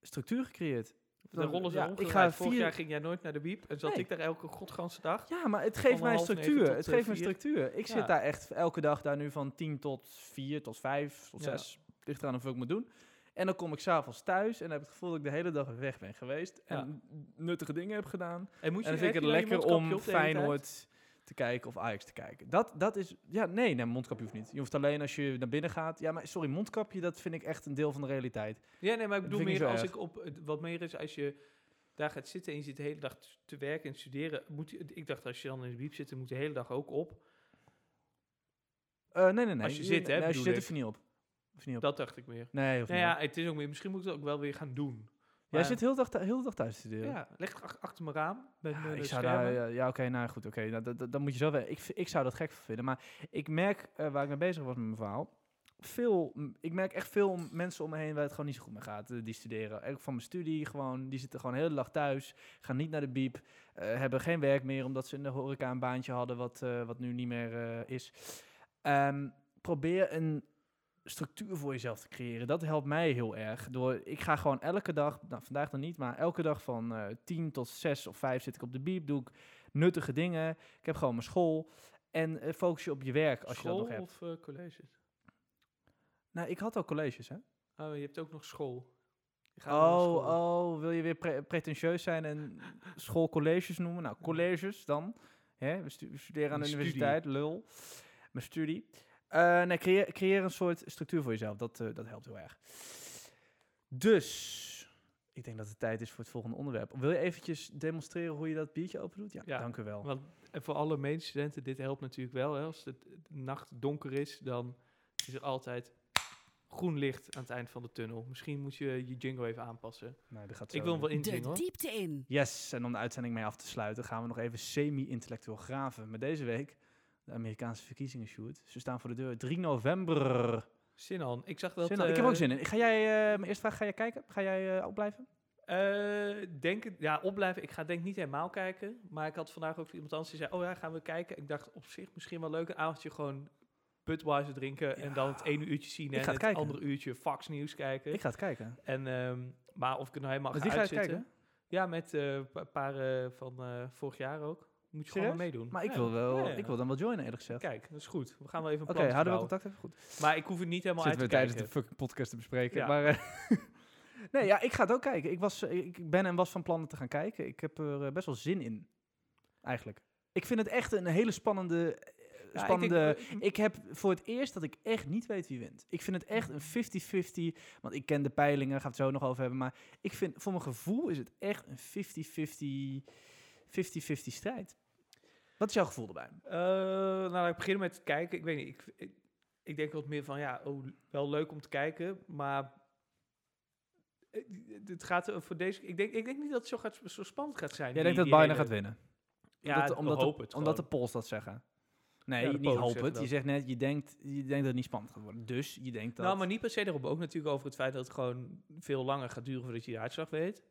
structuur gecreëerd. Dan rollen ze ja, ja, ik ga Vorig vier- jaar ging jij nooit naar de biep en zat Nee. ik daar elke godganse dag. Ja, maar het geeft mij structuur. Het eh, geeft me structuur. Ik Ja. zit daar echt elke dag daar nu van 10 tot 4 tot 5 tot Ja. 6. Ligt eraan of ik moet doen. En dan kom ik s'avonds thuis en heb het gevoel dat ik de hele dag weg ben geweest. Ja. En nuttige dingen heb gedaan. En, moet je, En dan vind ik het lekker om de? Feyenoord te kijken of Ajax te kijken. Dat, dat is... Ja, nee, nee, mondkapje hoeft niet. Je hoeft alleen als je naar binnen gaat. Ja, maar sorry, mondkapje, dat vind ik echt een deel van de realiteit. Ja, nee, maar ik bedoel ik meer als ik op het- wat meer is als je daar gaat zitten en je zit de hele dag te werken en studeren. Moet je, ik dacht als je dan in de biep zit, dan moet je de hele dag ook op. Eh, nee, nee, nee. Als je zit, hè, Nee, als je zit, hoef je niet op. Niet op. Dat dacht ik meer. nee, hoeft Nou niet ja, op. het is ook meer, misschien moet ik het ook wel weer gaan doen. Jij zit heel de dag, heel de dag thuis te studeren. Ja, ach- achter mijn raam. Met Ja, mijn ik eh, zou daar, ja, ja oké, nou goed, oké, nou, dat, dat moet je zo wel. Ik, ik zou dat gek vinden, maar ik merk eh, waar ik mee bezig was met mijn verhaal. Veel, ik merk echt veel mensen om me heen waar het gewoon niet zo goed mee gaat, eh, die studeren. Ook van mijn studie gewoon, die zitten gewoon de hele dag thuis, gaan niet naar de biep, hebben geen werk meer omdat ze in de horeca een baantje hadden wat, wat nu niet meer is. Ehm, probeer een structuur voor jezelf te creëren. Dat helpt mij heel erg. Door, ik ga gewoon elke dag, nou vandaag dan niet, maar elke dag van eh 10 tot 6 of 5 zit ik op de biep, doe ik nuttige dingen. Ik heb gewoon mijn school. En eh, focus je op je werk als school je dat nog hebt. of eh, colleges? Nou, ik had al colleges, hè? Oh, je hebt ook nog school. Oh, school. oh, wil je weer pre- pretentieus zijn en schoolcolleges noemen? Nou, colleges dan. Hè? We, stu- we studeren aan de universiteit, lul. Mijn studie. Eh, nee, creëer, creëer een soort structuur voor jezelf. Dat, eh, dat helpt heel erg. Dus, ik denk dat het tijd is voor het volgende onderwerp. Wil je eventjes demonstreren hoe je dat biertje open doet? Ja, Ja, dank u wel. Want en voor alle medestudenten, dit helpt natuurlijk wel. Hè. Als het de nacht donker is, dan is er altijd groen licht aan het eind van de tunnel. Misschien moet je je jingle even aanpassen. Nee, dat gaat Ik zo wil hem wel inzingen De diepte in. Yes, en om de uitzending mee af te sluiten gaan we nog even semi-intellectueel graven. Met deze week de Amerikaanse verkiezingen shoot. Ze staan voor de deur. 3 november. Sinan, ik zag dat... Zin aan. ik heb ook eh, zin in. Ga jij, eh, mijn eerste vraag, ga jij kijken? Ga jij eh opblijven? Eh, denk ja, opblijven. Ik ga denk niet helemaal kijken. Maar ik had vandaag ook iemand anders die zei, oh ja, gaan we kijken. Ik dacht op zich misschien wel leuk. Een avondje gewoon Budweiser drinken en dan het ene uurtje zien Ik en het het kijken. andere uurtje Fox News kijken. Ik ga het kijken. En, ehm, maar of ik het nou helemaal Met ga uitzitten. kijken? Ja, met een paar van vorig jaar ook. Moet je gewoon meedoen. Maar ik, Ja. wil wel, Ja, ja. ik wil dan wel joinen, eerlijk gezegd. Kijk, dat is goed. We gaan wel even een Oké, plan houden we contact even goed. Maar ik hoef het niet helemaal Zitten uit we te tijdens de fucking podcast te bespreken. Ja. Maar, eh, nee, ja, ik ga het ook kijken. Ik, was, eh, ik ben en was van plannen te gaan kijken. Ik heb er eh, best wel zin in, eigenlijk. Ik vind het echt een hele spannende... Ja, ik spannende denk, Ik heb voor het eerst dat ik echt niet weet wie wint. Ik vind het echt een 50-50. Want ik ken de peilingen, daar gaan we het zo nog over hebben. Maar ik vind, voor mijn gevoel is het echt een 50-50 50-50 strijd. Wat is jouw gevoel erbij? Eh, nou, laat ik beginnen met kijken. Ik weet niet, ik, ik, ik denk wat meer van, ja, oh, wel leuk om te kijken, maar eh, het gaat voor deze... Ik denk, ik denk niet dat het zo, gaat, zo spannend gaat zijn. Jij denkt dat hele- gaat winnen? Ja, omdat, omdat, de, omdat de polls dat zeggen. Nee, Ja, niet hoop het. Je zegt net, je denkt, je denkt dat het niet spannend gaat worden. Dus je denkt dat... Nou, maar niet per se erop. Ook natuurlijk over het feit dat het gewoon veel langer gaat duren voordat je de uitslag weet.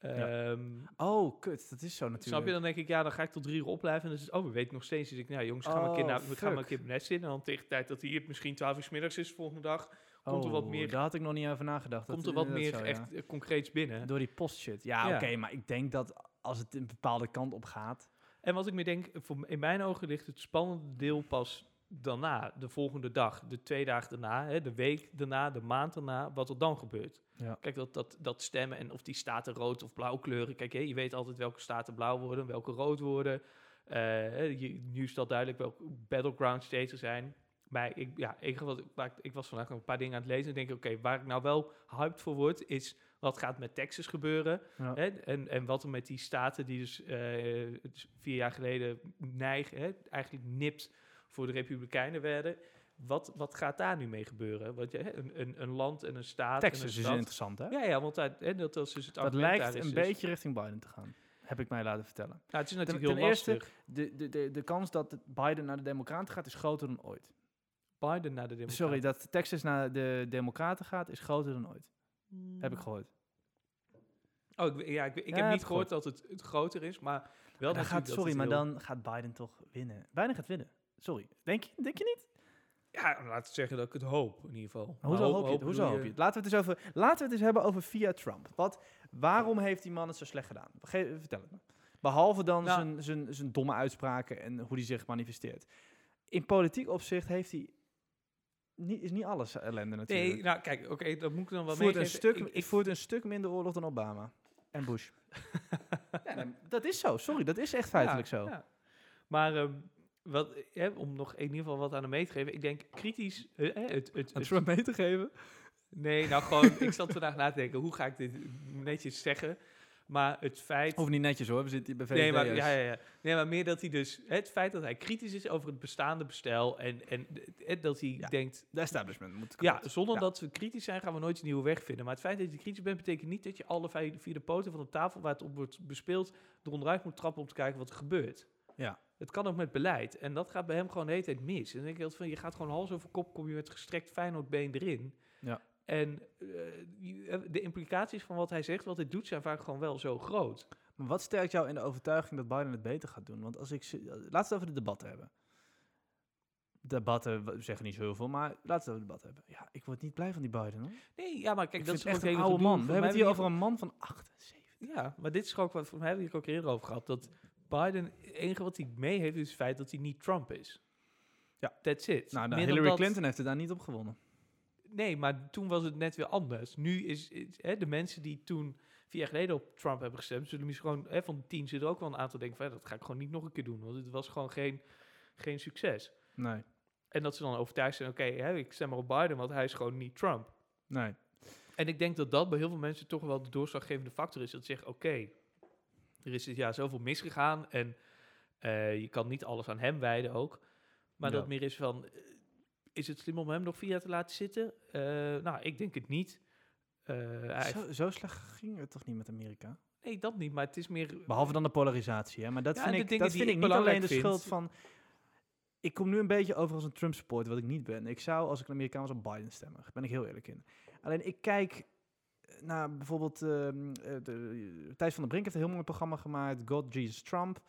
Ehm, Oh, kut. Dat is zo natuurlijk. Snap je? Dan denk ik, ja, dan ga ik tot drie uur opblijven. En dan is het, oh, we weten nog steeds. Dus ik, nou jongens, we gaan, maar een keer Oh, naar, we gaan maar een keer nest zitten. En dan tegen de tijd dat hier misschien 12 uur 's middags is, de volgende dag, komt er wat Oh, meer- Daar had ik nog niet over nagedacht. komt Dat- er wat meer zo, echt eh, concreets binnen. Door die postshit. Ja, Ja. oké, maar ik denk dat als het een bepaalde kant op gaat... En wat ik me denk, voor, in mijn ogen ligt het spannende deel pas daarna, de volgende dag, de twee dagen daarna, hè, de week daarna, de maand daarna, wat er dan gebeurt. Ja. Kijk, dat, dat, dat stemmen en of die staten rood of blauw kleuren. Kijk, hè, je weet altijd welke staten blauw worden, welke rood worden. Eh, je, nu is dat duidelijk welke battleground states er zijn. Maar ik, ja, ik, wat, waar ik, ik was vandaag nog een paar dingen aan het lezen en denk ik, oké, waar ik nou wel hyped voor word, is wat gaat met Texas gebeuren. Ja. Hè? En, en wat er met die staten die dus eh, is vier jaar geleden neigen, hè? eigenlijk nipt voor de Republikeinen werden. Wat, wat gaat daar nu mee gebeuren? Want je, een, een, een land en een staat. en Texas een is stad. interessant, hè? Ja, ja, want dat, hè, dat was dus het dat lijkt is een dus- beetje richting Biden te gaan. Heb ik mij laten vertellen. Nou, het is Ten, natuurlijk ten heel eerste, lastig. de, de, de, de kans dat Biden naar de Democraten gaat is groter dan ooit. Biden naar de Democraten. Sorry, dat Texas naar de Democraten gaat is groter dan ooit. Heb ik gehoord. Oh, ik, ja, ik, ik Ja, heb niet gehoord dat het, het groter is, maar wel Dan gaat, dat sorry, maar dan gaat Biden toch winnen. Biden gaat winnen. Sorry. Denk je, denk je niet? Ja, laten we zeggen dat ik het hoop, in ieder geval. Hoezo Maar hoop je het? Hoezo hoop je het? Laten we het eens over, laten we het eens hebben over via Trump. Wat, waarom heeft die man het zo slecht gedaan? Ge- vertel het me. Behalve dan Nou- zijn, zijn, zijn domme uitspraken en hoe hij zich manifesteert. In politiek opzicht heeft hij... Niet, is niet alles ellende natuurlijk. Nee, nou kijk, oké, dat moet ik dan wel voert een meegeven. stuk, Ik- ik, voert een stuk minder oorlog dan Obama. En Bush. ja, dat is zo. Sorry, dat is echt feitelijk Ja, zo. ja. Maar ehm, wat, hè, om nog in ieder geval wat aan hem mee te geven. Ik denk kritisch... eh, eh, het, het, Aan het- Trump mee te geven? nee, nou gewoon... ik zat vandaag na te denken, hoe ga ik dit netjes zeggen? Maar het feit... Of niet netjes hoor, we zitten hier bij Nee maar, ja, ja, ja. nee, maar meer dat hij dus... Het feit dat hij kritisch is over het bestaande bestel... en, en dat hij Ja. denkt... De establishment moet Ja, zonder Ja. dat we kritisch zijn, gaan we nooit een nieuwe weg vinden. Maar het feit dat je kritisch bent, betekent niet dat je alle vier de poten van de tafel waar het op wordt bespeeld, eronderuit moet trappen om te kijken wat er gebeurt. Ja. Het kan ook met beleid. En dat gaat bij hem gewoon de hele tijd mis. En dan denk ik van, je gaat gewoon hals over kop, kom je met gestrekt Feyenoordbeen erin. Ja. En eh, eh, de implicaties van wat hij zegt, wat hij doet, zijn vaak gewoon wel zo groot. Maar wat sterkt jou in de overtuiging dat Biden het beter gaat doen? Want als ik... ze- Laten we het over de debatten hebben. Debatten we zeggen niet zo heel veel, maar laten we het over de debatten hebben. Ja, ik word niet blij van die Biden hoor. Nee, ja, maar kijk, ik dat is echt een oude man. We hebben het hier over een man van 78. Ja, maar dit is ook wat voor mij hebben we het ook eerder over gehad. Dat Biden, het enige wat hij mee heeft, is het feit dat hij niet Trump is. Ja. That's it. Nou, nou, Hillary dat- Clinton heeft het daar niet op gewonnen. Nee, maar toen was het net weer anders. Nu is, is hè, de mensen die toen vier jaar geleden op Trump hebben gestemd, zullen misschien gewoon, hè, van de tien er ook wel een aantal denken van, ja, dat ga ik gewoon niet nog een keer doen, want het was gewoon geen, geen succes. Nee, En dat ze dan overtuigd zijn, oké, ik stem maar op Biden, want hij is gewoon niet Trump. nee. En ik denk dat dat bij heel veel mensen toch wel de doorslaggevende factor is. Dat ze zeggen, oké, er is dit jaar zoveel misgegaan en eh, je kan niet alles aan hem wijden ook. Maar Ja. dat meer is van, eh, is het slim om hem nog vier jaar te laten zitten? Eh, nou, ik denk het niet. Zo, zo slecht ging het toch niet met Amerika? nee, dat niet, maar het is meer... Behalve dan de polarisatie, hè? Maar dat Ja, vind ik, dat vind ik ik niet alleen de schuld van... Ik kom nu een beetje over als een Trump-supporter, wat ik niet ben. Ik zou, als ik een Amerikaan was, op Biden stemmen. Daar ben ik heel eerlijk in. Alleen, ik kijk naar bijvoorbeeld... eh, de, Thijs van der Brink heeft een heel mooi programma gemaakt. God, Jesus, Trump.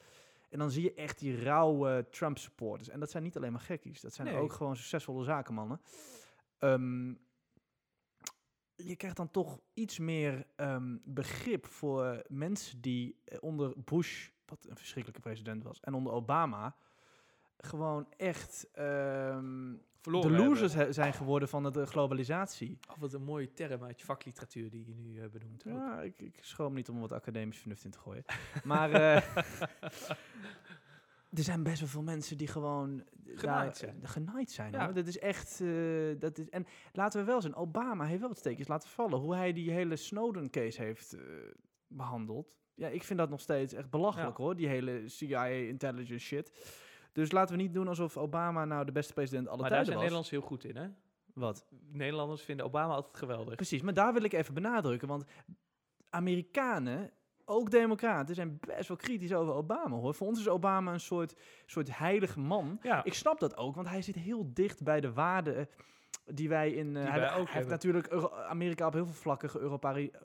En dan zie je echt die rauwe Trump-supporters. En dat zijn niet alleen maar gekkies. Dat zijn Nee. ook gewoon succesvolle zakenmannen. Ehm, je krijgt dan toch iets meer ehm, begrip voor mensen die eh, onder Bush, wat een verschrikkelijke president was, en onder Obama gewoon echt verloren de losers zijn geworden van de globalisatie. Oh, wat een mooie term uit je vakliteratuur die je nu eh, benoemt. ook. Ja, ik, ik schroom niet om wat academisch vernuft in te gooien. Maar eh, er zijn best wel veel mensen die gewoon Genaaid daar, zijn. eh, genaaid zijn. Ja. Hoor. Dat is echt. eh, dat is, en laten we wel zijn, Obama heeft wel wat steekjes laten vallen. Hoe hij die hele Snowden-case heeft eh, behandeld. Ja, ik vind dat nog steeds echt belachelijk Ja. hoor, die hele CIA intelligence shit. Dus laten we niet doen alsof Obama nou de beste president aller Maar daar tijden zijn was. Nederlanders heel goed in, hè? Wat? Nederlanders vinden Obama altijd geweldig. Precies, maar daar wil ik even benadrukken, want Amerikanen, ook democraten, zijn best wel kritisch over Obama, hoor. Voor ons is Obama een soort, soort heilige man. Ja, Ik snap dat ook, want hij zit heel dicht bij de waarden die wij in... eh, Die hij, wij hij ook heeft natuurlijk Euro- Amerika op heel veel vlakken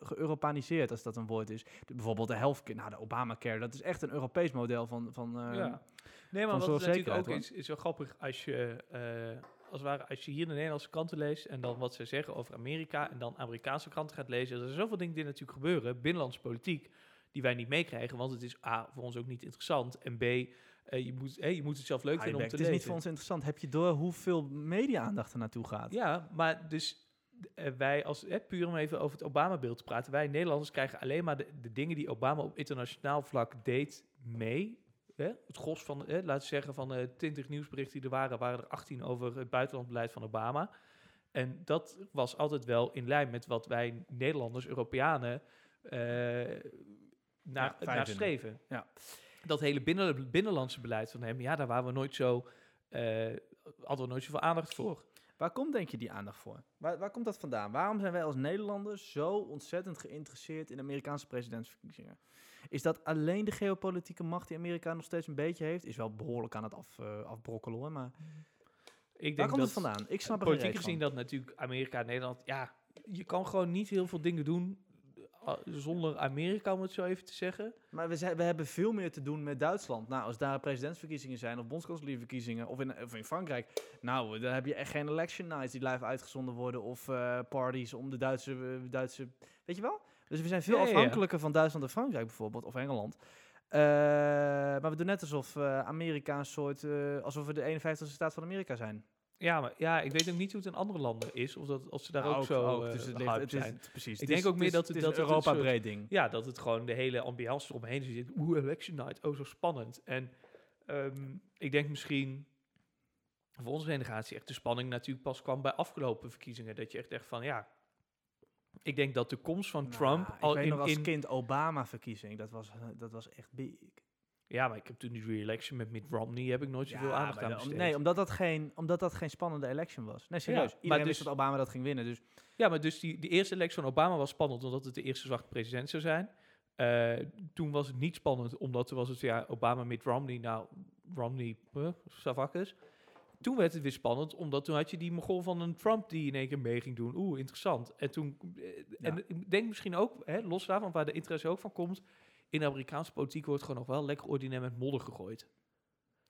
geëuropaniseerd, als dat een woord is. De- bijvoorbeeld de healthcare, nou de Obamacare, dat is echt een Europees model van... van ja. Nee, maar wat het natuurlijk ook is, is wel grappig als je, eh, als, ware, als je hier de Nederlandse kranten leest en dan wat ze zeggen over Amerika en dan Amerikaanse kranten gaat lezen. Er zijn zoveel dingen die natuurlijk gebeuren, binnenlandse politiek, die wij niet meekrijgen, want het is A, voor ons ook niet interessant en B, eh, je, moet, eh, je moet het zelf leuk Ah, vinden om het te is lezen. niet voor ons interessant. Heb je door hoeveel media-aandacht er naartoe gaat? Ja, maar dus eh, wij als, eh, puur om even over het Obama-beeld te praten, wij Nederlanders krijgen alleen maar de, de dingen die Obama op internationaal vlak deed mee. Hè? Het gros van, eh, laten we zeggen, van de 20 nieuwsberichten die er waren, waren er 18 over het buitenlandbeleid van Obama. En dat was altijd wel in lijn met wat wij Nederlanders, Europeanen, eh naar, naar streven. Ja. Dat hele binnen, binnenlandse beleid van hem, ja, daar waren we nooit zo, eh hadden we nooit zoveel aandacht voor. Waar komt denk je die aandacht voor? Waar, waar komt dat vandaan? Waarom zijn wij als Nederlanders zo ontzettend geïnteresseerd in Amerikaanse presidentsverkiezingen? Is dat alleen de geopolitieke macht die Amerika nog steeds een beetje heeft? Is wel behoorlijk aan het af, eh, afbrokkelen hoor, maar Ik denk waar komt dat het vandaan? Ik snap er politiek gezien van. dat natuurlijk Amerika en Nederland, ja, je kan gewoon niet heel veel dingen doen zonder Amerika, om het zo even te zeggen. Maar we, zijn, we hebben veel meer te doen met Duitsland. Nou, als daar presidentsverkiezingen zijn of bondskanselierverkiezingen of in, of in Frankrijk. Nou, dan heb je echt geen election nights die live uitgezonden worden of eh, parties om de Duitse, eh, Duitse... Weet je wel? Dus we zijn veel ja. afhankelijker van Duitsland en Frankrijk bijvoorbeeld, of Engeland. Eh, maar we doen net alsof Amerika een soort... alsof we de 51ste staat van Amerika zijn. Ja, maar ja, ik weet ook niet hoe het in andere landen is, of dat, of ze daar Nou, ook, zo eh, dus het, ligt, het is, zijn. precies. Ik denk is- ook meer dat het- dat het soort- Europa-breed ding. Ja, dat het gewoon de hele ambiance eromheen zit. Oeh, election night, oh zo spannend. En ehm, ik denk misschien voor onze generatie echt de spanning natuurlijk pas kwam bij afgelopen verkiezingen. Dat je echt echt van, ja, ik denk dat de komst van Trump Nou, al ik weet in, nog als in kind Obama-verkiezing. Dat was, dat was echt big. Ja, maar ik heb toen die re-election met Mitt Romney heb ik nooit zoveel Ja, aandacht maar aan besteed. Nee, omdat dat, geen, omdat dat geen spannende election was. Nee, serieus. maar Iedereen dus- wist dat Obama dat ging winnen. Dus Ja, maar dus die, die eerste election van Obama was spannend omdat het de eerste zwarte president zou zijn. Eh, toen was het niet spannend omdat toen was het ja Obama Mitt Romney. Nou, Romney, uh, Savakis. Toen werd het weer spannend omdat toen had je die mogol van een Trump die in één keer mee ging doen. Oeh, interessant. En toen, eh, en ik denk misschien ook, hè, los daarvan waar de interesse ook van komt, in de Amerikaanse politiek wordt gewoon nog wel lekker ordinair met modder gegooid.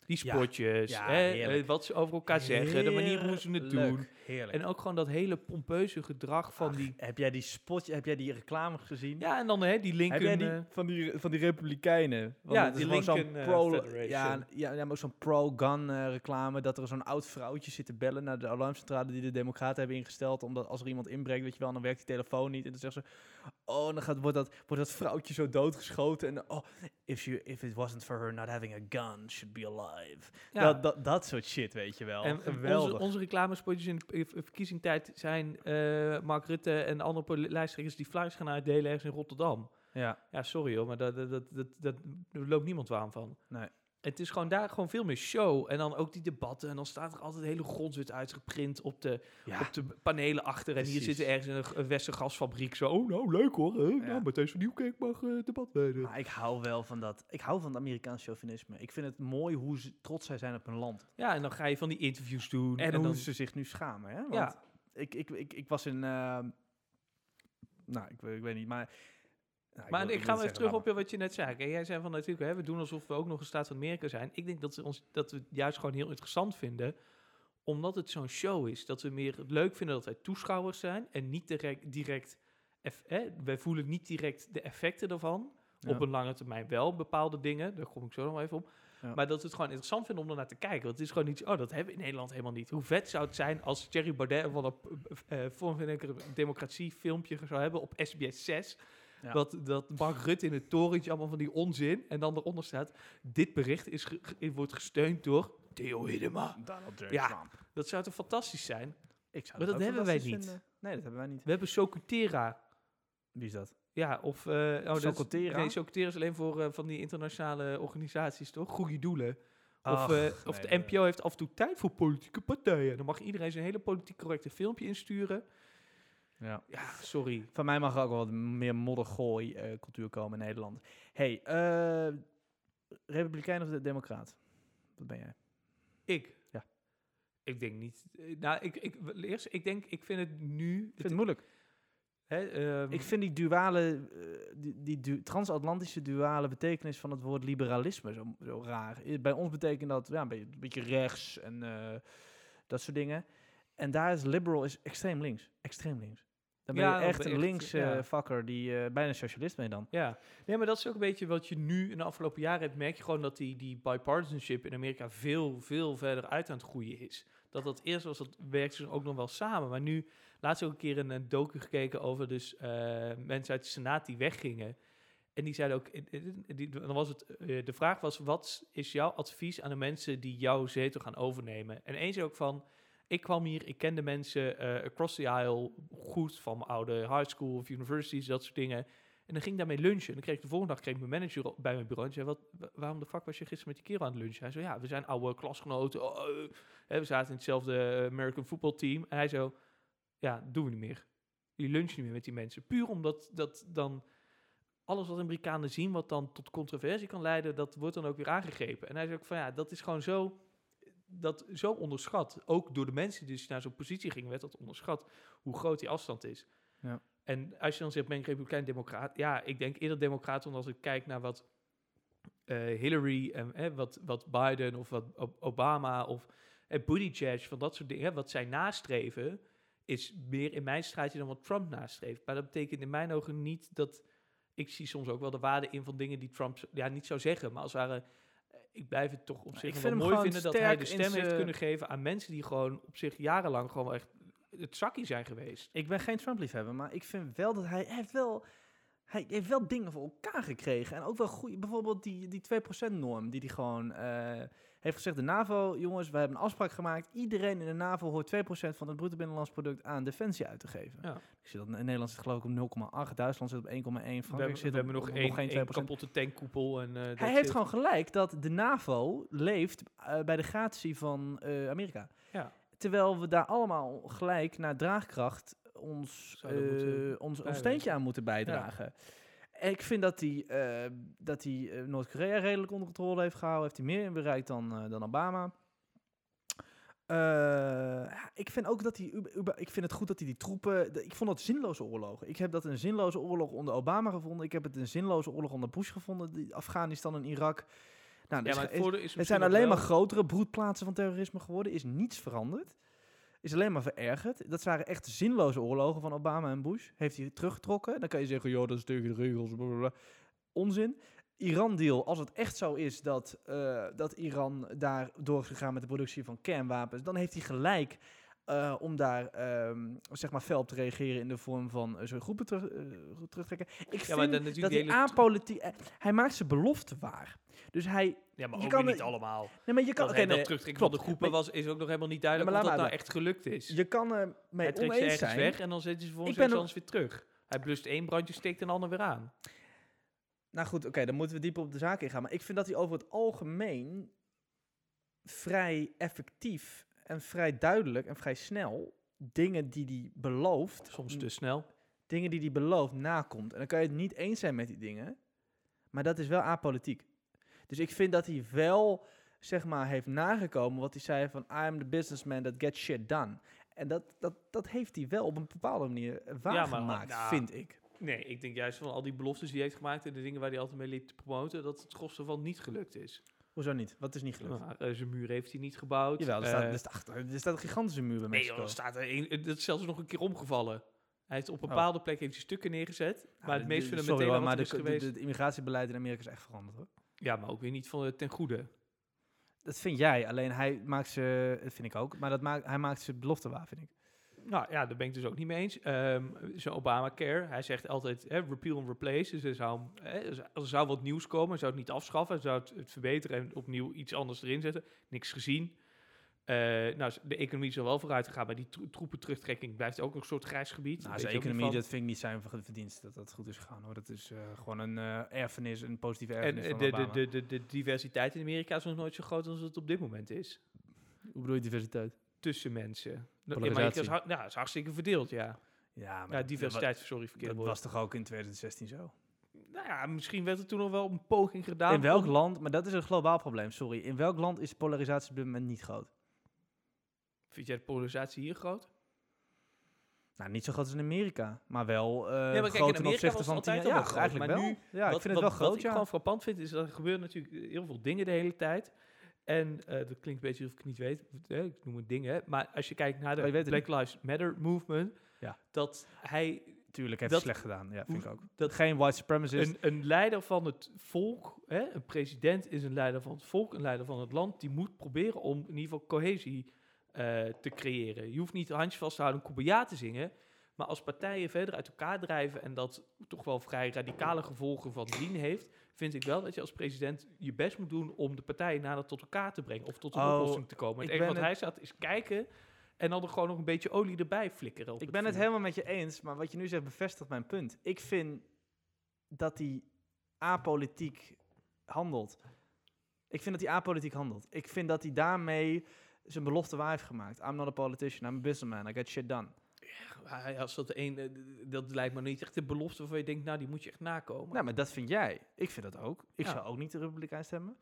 Die spotjes, Ja, hè, eh, wat ze over elkaar zeggen, de manier hoe ze het doen. Heerlijk. En ook gewoon dat hele pompeuze gedrag van Ach, die... Heb jij die spot, heb jij die reclame gezien? Ja, en dan hè, die Heb Lincoln... jij die, eh, van, die, van die Republikeinen? Want Ja, die Lincoln, eh, pro, ja, ja, ja, maar ook zo'n pro-gun reclame. Dat er zo'n oud vrouwtje zit te bellen naar de alarmcentrale die de Democraten hebben ingesteld. Omdat als er iemand inbreekt, weet je wel, dan werkt die telefoon niet. En dan zegt ze, oh, dan gaat, wordt, dat, wordt dat vrouwtje zo doodgeschoten. En oh, if, you, if it wasn't for her not having a gun, she'd be alive. ja. Dat, dat, dat soort shit, weet je wel. en Geweldig. onze, onze reclamespotjes in de verkiezingstijd zijn eh, Mark Rutte en andere lijsttrekkers die flyers gaan uitdelen ergens in Rotterdam. ja. Ja, sorry hoor, maar dat, dat, dat, dat, loopt niemand warm van. Nee. Het is gewoon daar gewoon veel meer show. En dan ook die debatten. En dan staat er altijd hele grondwet uitgeprint op de, Ja. op de panelen achter. En hier zitten ergens in een, Westergasfabriek zo. Oh, nou leuk hoor. hè? Ja. Nou, Matthijs van Nieuwkerk mag eh, debat leiden. Maar ik hou wel van dat. Ik hou van het Amerikaans chauvinisme. Ik vind het mooi hoe ze trots zij zijn op hun land. Ja, en dan ga je van die interviews doen. En, hoe dan, ze zich nu schamen. Hè? Want Ja. ik, ik, ik, ik was in. eh, nou, ik, weet- ik weet niet, maar. Nou, Maar ik ga niet even terug op wat je net zei. Kijk, jij zei van natuurlijk, hè, we doen alsof we ook nog een staat van Amerika zijn. Ik denk dat, ze ons, dat we het juist gewoon heel interessant vinden, omdat het zo'n show is. Dat we meer het leuk vinden dat wij toeschouwers zijn en niet direct, direct eff- wij voelen niet direct de effecten daarvan. Ja. Op een lange termijn wel bepaalde dingen, daar kom ik zo nog even op. Ja. Maar dat we het gewoon interessant vinden om er naar te kijken. Want het is gewoon iets, oh, dat hebben we in Nederland helemaal niet. Hoe vet zou het zijn als Thierry Baudet van een eh vorm van een democratie filmpje zou hebben op SBS 6. Ja. Dat, dat Mark Rutte in het torentje allemaal van die onzin. En dan eronder staat, dit bericht is ge- ge- wordt gesteund door Theo Hiddema. Donald J. Ja. Trump. Dat zou toch fantastisch zijn? Ik zou Maar dat hebben wij niet. vinden. Nee, dat hebben wij niet. We hebben Socutera. Wie is dat? Ja, of... eh oh, dat is-? Nee, is alleen voor eh, van die internationale organisaties, toch? Goede doelen. Of, Ach, eh, of nee, de NPO heeft af en toe tijd voor politieke partijen. Dan mag iedereen zijn hele politiek correcte filmpje insturen. Ja. Ja, sorry. Van mij mag er ook wel wat meer moddergooi eh cultuur komen in Nederland. hey, eh, Republikein of de Democraat? Wat ben jij? Ik? Ja. Ik denk niet. eh, Nou, ik, ik, eerst, ik denk, ik vind het nu... Ik vind het moeilijk. hè, ehm, Ik vind die duale, die, die du- transatlantische duale betekenis van het woord liberalisme zo, zo raar. Bij ons betekent dat ja, een beetje, een beetje rechts en dat soort dingen. En daar is liberal is extreem links. Extreem links. Dan ben Ja, je echt een linkse ja. eh, fucker die eh, bijna socialist ben je dan. Ja, nee, maar dat is ook een beetje wat je nu in de afgelopen jaren hebt. Merk je gewoon dat die, die bipartisanship in Amerika veel, veel verder uit aan het groeien is. Dat dat eerst was, dat werkte ze ook nog wel samen. Maar nu, laatst ook een keer een, een docu gekeken over dus eh, mensen uit de Senaat die weggingen. En die zeiden ook, die, dan was het, de vraag was, wat is jouw advies aan de mensen die jouw zetel gaan overnemen? En één zei ook van, ik kwam hier, ik kende mensen eh, across the aisle goed van mijn oude high school of universities, dat soort dingen. En dan ging daarmee lunchen. En dan kreeg ik de volgende dag kreeg mijn manager bij mijn bureau. En zei, wat, wa- waarom de fuck was je gisteren met die kerel aan het lunchen? Hij zei, ja, we zijn oude klasgenoten. Oh, eh, we zaten in hetzelfde American football team. En hij zo, ja, doen we niet meer. Je luncht niet meer met die mensen. Puur omdat dat dan alles wat Amerikanen zien, wat dan tot controversie kan leiden, dat wordt dan ook weer aangegrepen. En hij zei ook van, ja, dat is gewoon zo, dat zo onderschat. Ook door de mensen die dus naar zo'n positie gingen, werd dat onderschat. Hoe groot die afstand is. Ja. En als je dan zegt, ben ik republikein democraat? Ja, ik denk eerder democraat, omdat als ik kijk naar wat eh, Hillary en eh, wat, wat Biden of wat Obama of eh, Buttigieg, van dat soort dingen, wat zij nastreven, is meer in mijn straatje dan wat Trump nastreeft. Maar dat betekent in mijn ogen niet dat... Ik zie soms ook wel de waarde in van dingen die Trump ja, niet zou zeggen, maar als het ware... Ik blijf het toch op Ik zich vind wel mooi vinden dat hij de stem heeft kunnen geven aan mensen die gewoon op zich jarenlang gewoon echt het zakje zijn geweest. Ik ben geen Trump-liefhebber, maar ik vind wel dat hij, hij heeft wel... Hij heeft wel dingen voor elkaar gekregen. En ook wel goed. Bijvoorbeeld die, die 2%-norm die hij gewoon eh, heeft gezegd. De NAVO, jongens, we hebben een afspraak gemaakt. Iedereen in de NAVO hoort 2% van het bruto binnenlands product aan defensie uit te geven. Ja. Ik zie dat in Nederland zit geloof ik op 0,8. Duitsland zit op 1,1. We Frankrijk hebben, we zit op, hebben nog één, geen 2%. één kapotte tankkoepel. En, eh, Hij heeft gewoon gelijk dat de NAVO leeft eh, bij de gratie van eh, Amerika. Ja. Terwijl we daar allemaal gelijk naar draagkracht ons, ons, ons steentje aan moeten bijdragen. En ik vind dat hij, eh, dat hij eh, Noord-Korea redelijk onder controle heeft gehouden. Heeft hij meer bereikt dan, eh, dan Obama. Ik vind ook dat hij, ik vind het goed dat hij die troepen, ik vond dat zinloze oorlogen. Ik heb dat een zinloze oorlog onder Obama gevonden. Ik heb het een zinloze oorlog onder Bush gevonden, die Afghanistan en Irak. Nou, Ja, dus het voordeel is het zijn alleen maar grotere broedplaatsen van terrorisme geworden. Is niets veranderd. Is alleen maar verergerd. Dat waren echt zinloze oorlogen van Obama en Bush. Heeft hij teruggetrokken. Dan kan je zeggen, joh, dat is tegen de regels. Onzin. Iran-deal, als het echt zo is dat, eh, dat Iran daar door is gegaan met de productie van kernwapens, dan heeft hij gelijk eh, om daar ehm, zeg maar fel op te reageren in de vorm van eh, zo'n groepen eh, terugtrekken. Ik Ja, vind maar dat hij hele- apolitiek... hij maakt zijn belofte waar. Dus hij... Ja, maar je ook kan niet allemaal. Nee, maar je kan... Hè, dat terugtrekken van de groepen Maar was, is ook nog helemaal niet duidelijk Ja, of maar dat nou maar echt gelukt is. Je kan er mee Hij ze oneens ergens zijn. weg en dan zetten ze Ik volgens anders weer terug. Hij blust één brandje, steekt een ander weer aan. Nou goed, oké, dan moeten we dieper op de zaak ingaan. Maar ik vind dat hij over het algemeen vrij effectief en vrij duidelijk en vrij snel dingen die hij belooft, Soms te snel. dingen die hij belooft, nakomt. En dan kan je het niet eens zijn met die dingen, maar dat is wel apolitiek. Dus ik vind dat hij wel, zeg maar, heeft nagekomen wat hij zei van I am the businessman that gets shit done. En dat, dat, dat heeft hij wel op een bepaalde manier waargemaakt, nou, vind ik. Nee, ik denk juist van al die beloftes die hij heeft gemaakt en de dingen waar hij altijd mee liep te promoten, dat het gros ervan niet gelukt is. Hoezo niet? Wat is niet gelukt? Nou, eh, zijn muur heeft hij niet gebouwd. Jawel, er Eh, staat, er, staat, er staat een gigantische muur bij nee, Mexico. joh, er staat er een, dat is zelfs nog een keer omgevallen. Hij heeft op Oh. bepaalde plekken heeft hij stukken neergezet. Ja, maar het meest fundamentele sorry maar is de, geweest... de immigratiebeleid in Amerika is echt veranderd hoor. ja, maar ook weer niet van het ten goede. Dat vind jij, alleen hij maakt ze, dat vind ik ook, maar dat maakt, hij maakt zijn belofte waar, vind ik. Nou ja, daar ben ik dus ook niet mee eens. Ehm Zo'n Obamacare, hij zegt altijd hè, repeal and replace. Dus er zou, hè, er zou- wat nieuws komen, hij zou het niet afschaffen, hij zou het, het verbeteren en opnieuw iets anders erin zetten. Niks gezien. Eh, nou, de economie is er wel vooruit gegaan, maar die tro- troepen terugtrekking blijft ook nog een soort grijs gebied. Nou, zijn economie, dat vind ik niet zijn ver- verdienst dat dat goed is gegaan hoor. Dat is eh, gewoon een eh, erfenis, een positieve En erfenis de, Obama. de, de, de, de diversiteit in Amerika is nog nooit zo groot als het op dit moment is. Hoe bedoel je diversiteit? Tussen mensen. Polarisatie. Amerika is, hard- ja, is hartstikke verdeeld, ja. Ja, maar Ja, dat- diversiteit, sorry, verkeerde Dat woord. was toch ook in 2016 zo? Nou ja, misschien werd er toen nog wel een poging gedaan. in welk om- land, maar dat is een globaal probleem, sorry. In welk land is polarisatie op dit moment niet groot? Vind jij de polarisatie hier groot? Nou, niet zo groot als in Amerika, maar wel eh maar kijk, in ten opzichte van het tien jaar. Ja, groot, eigenlijk maar wel. ja, ik wat, vind het wel groot, Wat ik ja. gewoon frappant vind, is dat er gebeuren natuurlijk heel veel dingen de hele tijd. En eh, dat klinkt een beetje alsof ik het niet weet. hè, Ik noem het dingen. Maar als je kijkt naar de Black Lives Matter movement. Ja. Dat hij Tuurlijk heeft dat- slecht gedaan, ja, vind ik ook. dat- Geen white supremacist. een, een leider van het volk, hè, een president is een leider van het volk, een leider van het land, die moet proberen om in ieder geval cohesie eh, te creëren. Je hoeft niet handjes vast te houden Kumbaya te zingen, maar als partijen verder uit elkaar drijven en dat toch wel vrij radicale gevolgen van dien heeft, vind ik wel dat je als president je best moet doen om de partijen nader tot elkaar te brengen of tot een Oh, oplossing te komen. Het enige wat het- hij staat is kijken en dan er gewoon nog een beetje olie erbij flikkeren. op Ik ben het helemaal met je eens, maar wat je nu zegt bevestigt mijn punt. Ik vind dat hij apolitiek handelt. Ik vind dat hij apolitiek handelt. Ik vind dat hij daarmee zijn belofte waar heeft gemaakt. I'm not a politician, I'm a businessman, I get shit done. Ja, als dat een, eh, dat lijkt me niet echt de belofte waarvan je denkt, nou die moet je echt nakomen. Nou, maar dat vind jij. Ik vind dat ook. Ik Ja. zou ook niet de Republikein stemmen.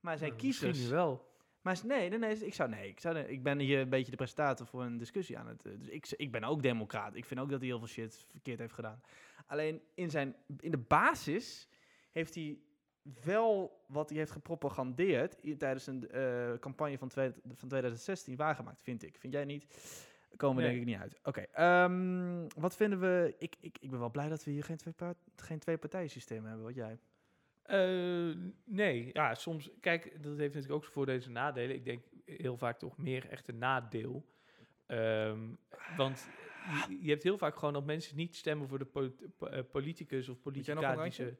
Maar zijn Nou, misschien kiezers... nu wel. Maar nee, nee, nee, ik zou nee, ik zou ik ben hier een beetje de presentator voor een discussie aan het. eh, Dus ik, ik ben ook democraat. Ik vind ook dat hij heel veel shit verkeerd heeft gedaan. Alleen in zijn in de basis heeft hij wel wat hij heeft gepropagandeerd tijdens een eh, campagne van, twee, van 2016 waargemaakt, vind ik. Vind jij niet? Komen we Nee. denk ik niet uit. Oké, ehm, wat vinden we? Ik, ik, ik ben wel blij dat we hier geen twee, pa- geen twee partijen systeem hebben. Wat jij? Eh, nee, ja, soms, kijk, dat heeft natuurlijk ook zijn voordelen en nadelen. Ik denk heel vaak toch meer echt een nadeel. Ehm, want je, je hebt heel vaak gewoon dat mensen niet stemmen voor de po- po- eh, politicus of politica die ze...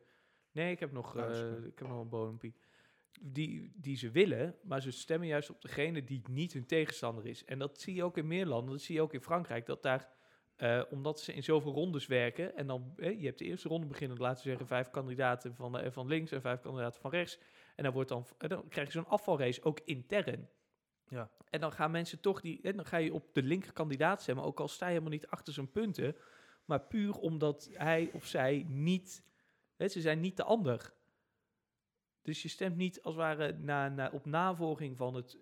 Nee, ik heb nog, eh, ik heb nog een bodempie. Die, die ze willen, maar ze stemmen juist op degene die niet hun tegenstander is. En dat zie je ook in meer landen, dat zie je ook in Frankrijk, dat daar, eh, omdat ze in zoveel rondes werken, en dan, eh, je hebt de eerste ronde beginnen, laten we zeggen, vijf kandidaten van, eh, van links en vijf kandidaten van rechts. En dan, wordt dan, en dan krijg je zo'n afvalrace, ook intern. Ja. En dan gaan mensen toch die, en dan ga je op de linker kandidaat stemmen, ook al sta je helemaal niet achter zijn punten, maar puur omdat hij of zij niet, hè, ze zijn niet de ander. Dus je stemt niet als het ware na, na, op navolging van het,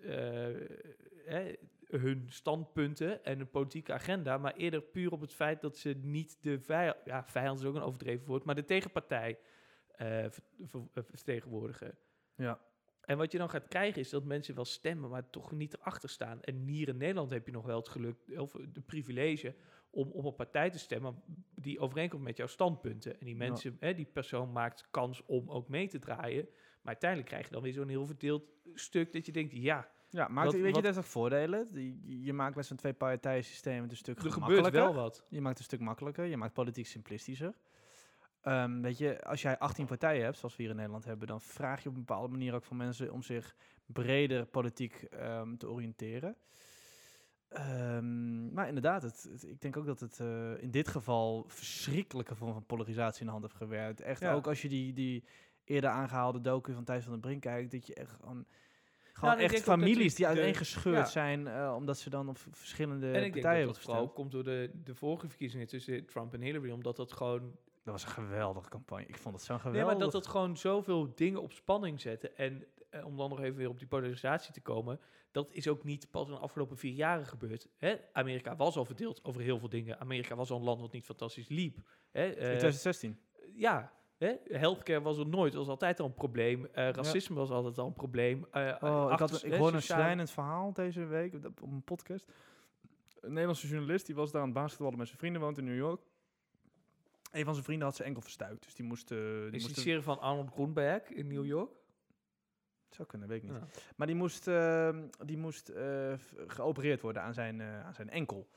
eh, hun standpunten en een politieke agenda, maar eerder puur op het feit dat ze niet de vijand, ja, vijand is ook een overdreven woord, maar de tegenpartij eh, eh, vertegenwoordigen. Ja. En wat je dan gaat krijgen is dat mensen wel stemmen, maar toch niet erachter staan. En hier in Nederland heb je nog wel het geluk, of de privilege, om op een partij te stemmen die overeenkomt met jouw standpunten. En die Ja. mensen, hè, die persoon maakt kans om ook mee te draaien. Uiteindelijk krijg je dan weer zo'n heel verdeeld stuk dat je denkt, ja, Ja, maakt, Wat- weet je, dat is ook voordelen. Die, je maakt met zo'n twee partijen systeem het een stuk er gebeurt gemakkelijker. wel wat. Je maakt het een stuk makkelijker. Je maakt politiek simplistischer. Ehm, weet je, als jij 18 partijen hebt, zoals we hier in Nederland hebben, dan vraag je op een bepaalde manier ook van mensen om zich breder politiek ehm, te oriënteren. Ehm, maar inderdaad, het, het- ik denk ook dat het eh, in dit geval verschrikkelijke vorm van polarisatie in de hand heeft gewerkt. Echt Ja. ook als je die, die eerder aangehaalde docu van Thijs van den Brink kijkt, dat je echt gewoon, gewoon ik echt families die- die uiteengescheurd ja. zijn, eh, omdat ze dan op verschillende En ik denk dat vooral komt door de, de vorige verkiezingen tussen Trump en Hillary, omdat dat gewoon Dat was een geweldige campagne. Ik vond het zo'n Nee, geweldig. maar dat dat gewoon zoveel dingen op spanning zette. En eh, om dan nog even weer op die polarisatie te komen. Dat is ook niet pas in de afgelopen vier jaren gebeurd. Hè? Amerika was al verdeeld over heel veel dingen. Amerika was al een land wat niet fantastisch liep. Hè? In Eh, 2016. ja, hè? healthcare was er nooit. was altijd al een probleem. Eh, racisme was altijd al een probleem. Eh, Oh, ik, had, ik hoorde een schrijnend verhaal deze week op een podcast. Een Nederlandse journalist die was daar aan het basketballen met zijn vrienden, woont in New York. Een van zijn vrienden had zijn enkel verstuikt, dus die moest... eh, die Is moest van Arnold Groenberg in New York? Zou kunnen, weet ik niet. Ja. Maar die moest, ehm, die moest v- geopereerd worden aan zijn, aan zijn enkel.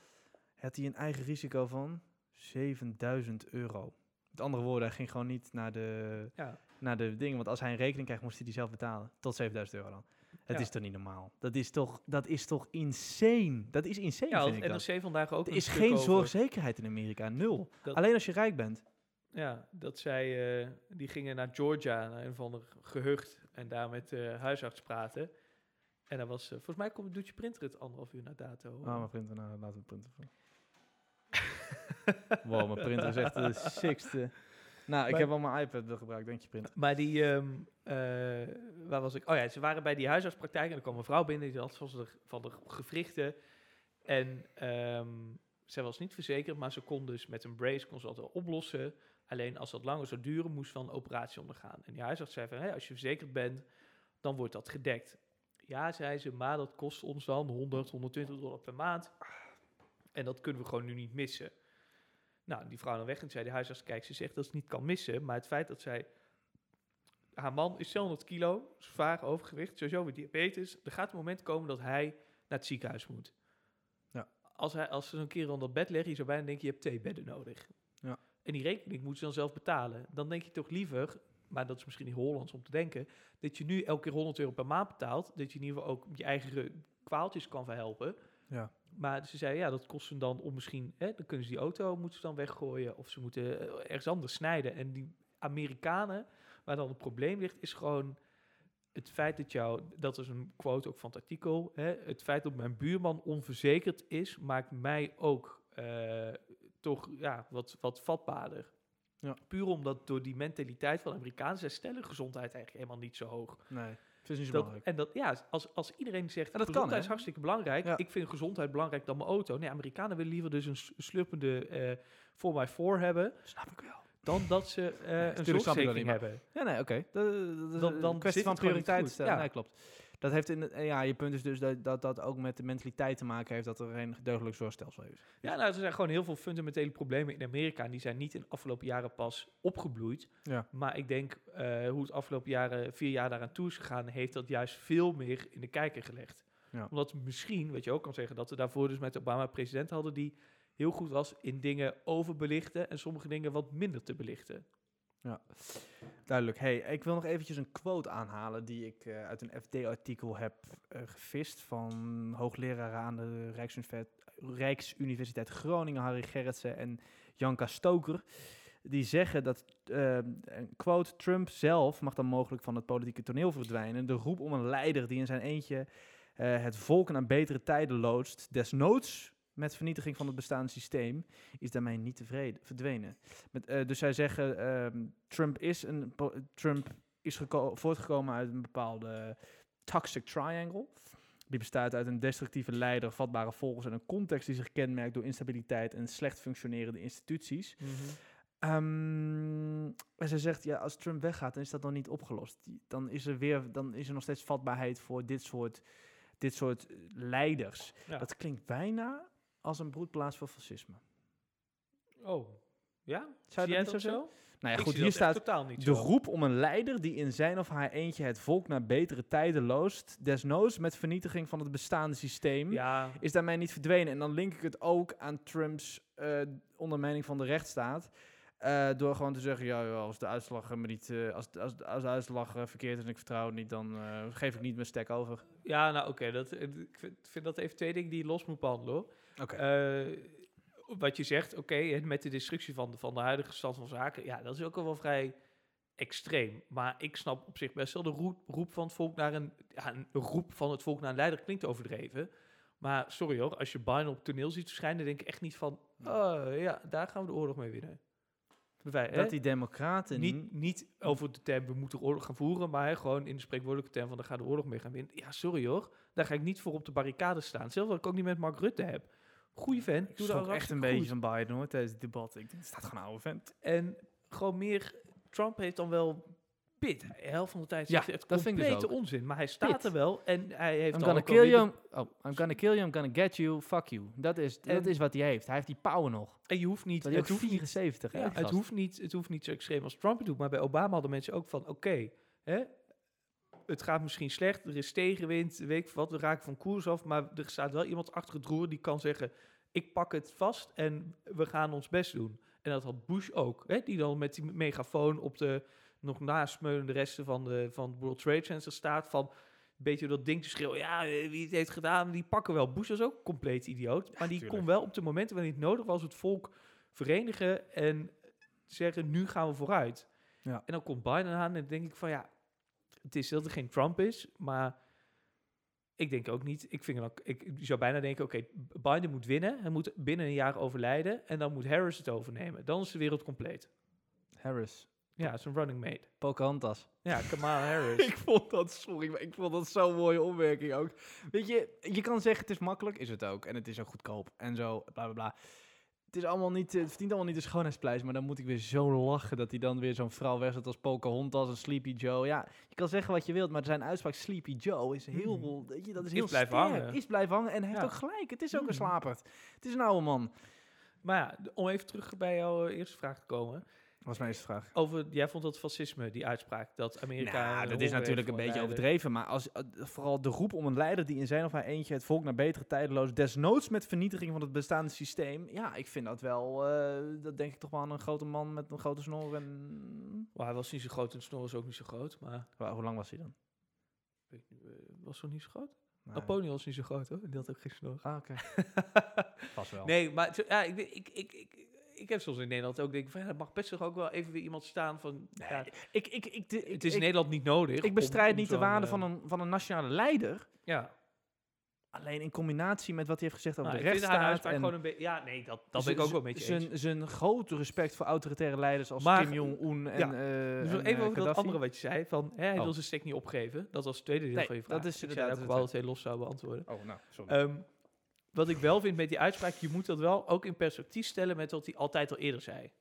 Had hij een eigen risico van 7000 euro. Met andere woorden, hij ging gewoon niet naar de, Ja. naar de dingen. Want als hij een rekening krijgt, moest hij die zelf betalen. Tot 7000 euro dan. Het Ja. is toch niet normaal? Dat is toch, dat is toch insane? Dat is insane, Ja, vind ik dat. Vandaag ook Er is geen over- zorgzekerheid in Amerika. Nul. Dat- Alleen als je rijk bent. Ja, dat zij, eh, die gingen naar Georgia, naar een of ander gehucht, en daar met de huisarts praten. En dat was, eh, volgens mij komt, doet je printer het anderhalf uur na dato. Oh, mijn printer, nou, laten we printen. wow, mijn printer is echt de sixte. Nou, ik Maar- heb al mijn iPad gebruikt, denk je, printer. Maar die, ehm, eh, waar was ik? Oh ja, ze waren bij die huisartspraktijk en er kwam een vrouw binnen die had van de, van de gewrichten. En ehm zij was niet verzekerd, maar ze kon dus met een brace kon ze dat wel oplossen. Alleen als dat langer zou duren, moest ze wel een operatie ondergaan. En die huisarts zei van, hé, als je verzekerd bent, dan wordt dat gedekt. Ja, zei ze, maar dat kost ons dan 100, 120 dollar per maand. En dat kunnen we gewoon nu niet missen. Nou, die vrouw dan weg en zei de huisarts, kijk, ze zegt dat ze niet kan missen. Maar het feit dat zij haar man is 200 kilo, zwaar overgewicht, sowieso weer diabetes. Er gaat een moment komen dat hij naar het ziekenhuis moet. Ja. Als, hij, als ze zo'n keer onder bed leggen, je zou bijna denken, je hebt twee bedden nodig. Ja. En die rekening moet ze dan zelf betalen. Dan denk je toch liever, maar dat is misschien niet Hollands om te denken, dat je nu elke keer 100 euro per maand betaalt, dat je in ieder geval ook je eigen kwaaltjes kan verhelpen. Ja. Maar ze zei, ja, dat kost ze dan om misschien, hè, dan kunnen ze die auto moeten ze dan weggooien of ze moeten eh, ergens anders snijden. En die Amerikanen, waar dan het probleem ligt, is gewoon het feit dat jou, dat is een quote ook van het artikel, hè, het feit dat mijn buurman onverzekerd is, maakt mij ook eh, toch ja, wat, wat vatbaarder. Ja. Puur omdat door die mentaliteit van Amerikanen, zij stellen gezondheid eigenlijk helemaal niet zo hoog. Nee, Dat, belangrijk. en dat, ja, als, als iedereen zegt, En dat kan, gezondheid hè? is hartstikke belangrijk. Ja. Ik vind gezondheid belangrijk dan mijn auto. Nee, Amerikanen willen liever dus een slurpende eh 4x4 hebben, Snap ik wel. dan dat ze eh tuurlijk een zorgverzekering hebben. Ja, nee, oké. Dat, Dan- een dan kwestie van goed. stellen. Ja. Nee, klopt. Dat heeft in, eh, ja, je punt is dus dat, dat dat ook met de mentaliteit te maken heeft dat er geen deugdelijk zorgstelsel is. Ja, nou, er zijn gewoon heel veel fundamentele problemen in Amerika. En die zijn niet in de afgelopen jaren pas opgebloeid. Ja. Maar ik denk eh, hoe het afgelopen jaren, vier jaar daaraan toe is gegaan, heeft dat juist veel meer in de kijker gelegd. Ja. Omdat misschien, wat je ook kan zeggen, dat we daarvoor dus met Obama president hadden die heel goed was in dingen overbelichten en sommige dingen wat minder te belichten. Duidelijk. Hey, ik wil nog eventjes een quote aanhalen die ik eh, uit een FD-artikel heb eh, gevist van hoogleraar aan de Rijksuniversiteit, Groningen, Harry Gerritsen en Janka Stoker. Die zeggen dat, een quote, Trump zelf mag dan mogelijk van het politieke toneel verdwijnen. De roep om een leider die in zijn eentje eh, het volk naar betere tijden loodst, desnoods met vernietiging van het bestaande systeem, is daarmee niet tevreden, verdwenen. Met, eh, dus zij zeggen, ehm, Trump is, een, Trump is geko- voortgekomen uit een bepaalde toxic triangle. Die bestaat uit een destructieve leider, vatbare volgers en een context die zich kenmerkt door instabiliteit en slecht functionerende instituties. Ehm, en ze zegt, ja, als Trump weggaat, dan is dat nog niet opgelost. Dan is er weer, dan is er nog steeds vatbaarheid voor dit soort, dit soort eh, leiders. Ja. Dat klinkt bijna als een broedplaats voor fascisme. Oh, ja? Zou je jij dat zo zo? Nou ja, Ik goed, hier staat totaal niet de roep om een leider die in zijn of haar eentje het volk naar betere tijden loost, desnoods met vernietiging van het bestaande systeem, Ja, is daarmee niet verdwenen. En dan link ik het ook aan Trumps eh, ondermijning van de rechtsstaat. eh, door gewoon te zeggen, ja, ja, als de uitslag, eh, me niet, eh, als, als, als de uitslag verkeerd is en ik vertrouw het niet, dan eh, geef ik niet mijn stek over. ja nou oké, dat ik vind, vind dat even twee dingen die je los moet behandelen. hoor. Eh, wat je zegt, oké, met de destructie van de, van de huidige stand van zaken, ja, dat is ook al wel vrij extreem. Maar ik snap op zich best wel de roep, roep van het volk naar een, ja, een roep van het volk naar een leider klinkt overdreven. Maar sorry hoor, als je Biden op toneel ziet verschijnen, denk ik echt niet van, oh ja, daar gaan we de oorlog mee winnen. Wij, hè? dat die democraten niet, niet over de term we moeten oorlog gaan voeren, maar hè, gewoon in de spreekwoordelijke term van daar gaan de oorlog mee gaan winnen. Ja, sorry hoor, daar ga ik niet voor op de barricade staan. Zelfs wat ik ook niet met Mark Rutte heb. Goeie vent, Ik doe dat echt een beetje van Biden hoor, tijdens het debat. Ik denk, het staat gewoon een oude vent. En gewoon meer, Trump heeft dan wel pit. De helft van de tijd Ja, echt dat vind ik dus ook. onzin. Maar hij staat Pit. er wel en hij heeft I'm gonna kill you. oh, I'm gonna kill you. I'm gonna get you. Fuck you. Dat is, dat is wat hij heeft. Hij heeft die power nog. En je hoeft niet, het hoeft niet 74. hè, Ja, het hoeft, niet, het hoeft niet zo extreem als Trump het doet. Maar bij Obama hadden mensen ook van... Oké, hè, het gaat misschien slecht. Er is tegenwind, weet ik wat. We raken van koers af. Maar er staat wel iemand achter het roer die kan zeggen... Ik pak het vast en we gaan ons best doen. En dat had Bush ook. Hè, die dan met die megafoon op de nog nasmeulende resten van de, van het World Trade Center staat. Van een beetje dat ding te schreeuwen. Ja, wie het heeft gedaan, die pakken wel. Bush was ook compleet idioot. Maar die tuurlijk. kon wel op de momenten wanneer het nodig was... het volk verenigen en zeggen, nu gaan we vooruit. Ja. En dan komt Biden aan en denk ik van ja, het is dat er geen Trump is, maar Ik denk ook niet. Ik, vind ook, ik zou bijna denken, oké, Biden moet winnen. Hij moet binnen een jaar overlijden. En dan moet Harris het overnemen. Dan is de wereld compleet. Harris. Ja, zijn running mate. Pocahontas. Ja, Kamala Harris. ik vond dat, sorry, maar ik vond dat zo'n mooie opmerking ook. Weet je, je kan zeggen het is makkelijk, is het ook. En het is ook goedkoop en zo, bla bla bla. Het, is allemaal niet, het verdient allemaal niet de schoonheidsprijs, maar dan moet ik weer zo lachen dat hij dan weer zo'n vrouw wegzet als Pocahontas en Sleepy Joe. Ja, je kan zeggen wat je wilt, maar zijn uitspraak Sleepy Joe is heel, weet je, dat is Is heel blijven sterk. hangen. Is blijven hangen en hij heeft ook gelijk. Het is ook een Mhm. slaperd. Het is een oude man. Maar ja, om even terug bij jouw eerste vraag te komen. Was mijn eerste vraag. Over, jij vond dat fascisme, die uitspraak, dat Amerika... Nou, dat is natuurlijk een beetje leider. overdreven. Maar als, eh, vooral de roep om een leider die in zijn of haar eentje het volk naar betere tijdeloos, desnoods met vernietiging van het bestaande systeem. Ja, ik vind dat wel, eh, dat denk ik toch wel aan een grote man met een grote snor. En... Maar hij was niet zo groot en de snor is ook niet zo groot. Maar hoe lang was hij dan? eh, was zo niet zo groot? Nee. Napoleon was niet zo groot hoor, die had ook geen snor. Ah, oké. Vast wel. nee, maar ja, ik, weet- ik, ik, ik, ik heb soms in Nederland ook denk van, ja, er mag best toch ook wel even weer iemand staan van, ja, Ik, ik, ik, de- het is ik, in Nederland niet nodig. ik bestrijd om niet de waarde eh, van een, van een nationale leider. Ja, Alleen in combinatie met wat hij heeft gezegd over nou, de rechtsstaat. En gewoon een beetje, ja, nee, dat, dat ben ik ook wel met je eens. zijn, zijn grote respect voor autoritaire leiders als Maar- Kim Jong-un en, ja. eh Dus en even eh, over dat andere wat je zei, van hè, hij Oh. wil zijn stek niet opgeven. Dat was het tweede deel Nee, van je vraag. dat is ik zei inderdaad dat ik het wel twee los zou beantwoorden. Oh, nou, sorry. Ehm, wat ik wel vind met die uitspraak, je moet dat wel ook in perspectief stellen met wat hij altijd al eerder zei.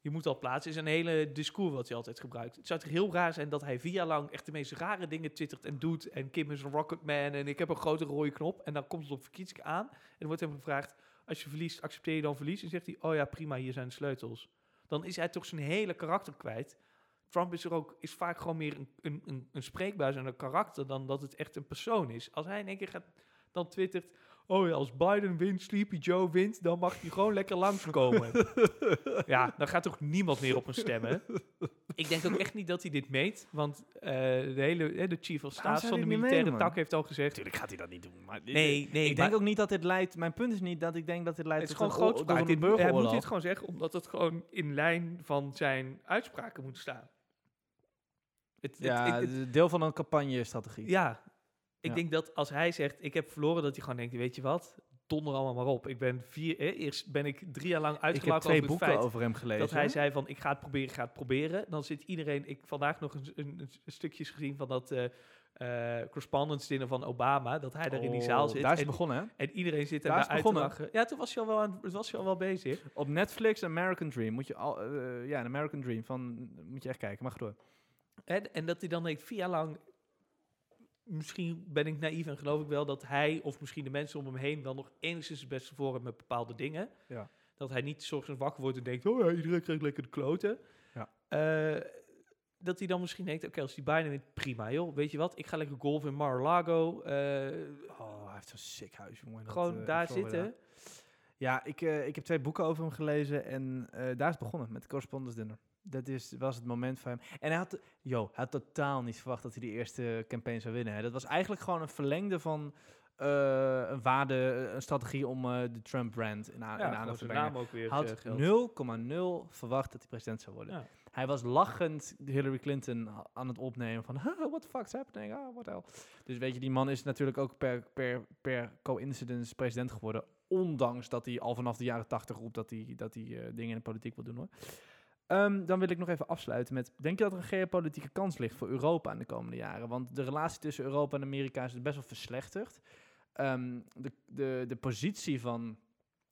Je moet al plaatsen, is een hele discours wat hij altijd gebruikt. Het zou toch heel raar zijn dat hij vier jaar lang echt de meest rare dingen twittert en doet. En Kim is een rocketman en ik heb een grote rode knop. En dan komt het op verkiezingen aan en wordt hem gevraagd, als je verliest, accepteer je dan verlies? En zegt hij, oh ja, prima, hier zijn de sleutels. Dan is hij toch zijn hele karakter kwijt. Trump is er ook is vaak gewoon meer een, een, een, een spreekbuis en een karakter dan dat het echt een persoon is. Als hij in één keer gaat, dan twittert, oh ja, als Biden wint, Sleepy Joe wint, dan mag hij gewoon lekker langskomen. ja, dan gaat toch niemand meer op hem stemmen. Ik denk ook echt niet dat hij dit meet, want eh, de hele eh, de chief of staff van de militaire tak heeft al gezegd. Natuurlijk gaat hij dat niet doen. Maar Nee, nee, ik denk ook niet dat dit leidt. Mijn punt is niet dat ik denk dat dit leidt het is tot gewoon Dit- Hij moet dit gewoon zeggen, omdat het gewoon in lijn van zijn uitspraken moet staan. Het, Ja, het- het- de- deel van een campagne-strategie. ja, ik Ja. denk dat als hij zegt, ik heb verloren, dat hij gewoon denkt, weet je wat, donder allemaal maar op. Ik ben vier, eh, eerst ben ik drie jaar lang ik heb uitgelachen twee over het boeken feit over hem gelezen. dat hij zei van, ik ga het proberen, ik ga het proberen. Dan zit iedereen, ik vandaag nog een, een, een stukjes gezien van dat eh eh, correspondence dinner van Obama, dat hij daar in die zaal Oh, zit. Daar is en, begonnen, hè? en iedereen zit Daar daar is uit te begonnen. lachen. Ja, toen was je al wel, aan, was je al wel bezig. Op Netflix, American Dream. Moet je al, eh, ja, een American Dream. Van, moet je echt kijken. Mag door. En, en dat hij dan denkt, vier jaar lang, misschien ben ik naïef en geloof ik wel dat hij of misschien de mensen om hem heen wel nog enigszins het beste voor hebben met bepaalde dingen. Ja. Dat hij niet zorgens wakker wordt en denkt, oh ja, iedereen krijgt lekker de kloten. Ja. Eh, dat hij dan misschien denkt, oké, als die bijna wint, prima joh. Weet je wat, ik ga lekker golven in Mar-a-Lago. eh, Oh, hij heeft zo'n sick huis, jongen. Gewoon eh, daar zitten. Ja, ik, ik heb twee boeken over hem gelezen en daar is het begonnen met de Correspondence Dinner. Dat is, was het moment van hem. En hij had, yo, hij had totaal niet verwacht dat hij die eerste campaign zou winnen. Hè. Dat was eigenlijk gewoon een verlengde van eh, een waarde, een strategie om eh, de Trump-brand in, in Ja, gewoon aandacht te brengen. ook weer Hij eh, had geld. 0,0 verwacht dat hij president zou worden. Ja. Hij was lachend Hillary Clinton aan het opnemen van, "Huh, what the fuck's happening? Ah, what hell. Dus weet je, die man is natuurlijk ook per, per, per coincidence president geworden. Ondanks dat hij al vanaf de jaren tachtig roept dat hij, dat hij eh, dingen in de politiek wil doen hoor. Ehm, dan wil ik nog even afsluiten met, denk je dat er een geopolitieke kans ligt voor Europa in de komende jaren? Want de relatie tussen Europa en Amerika is best wel verslechterd. Ehm, de, de, de positie van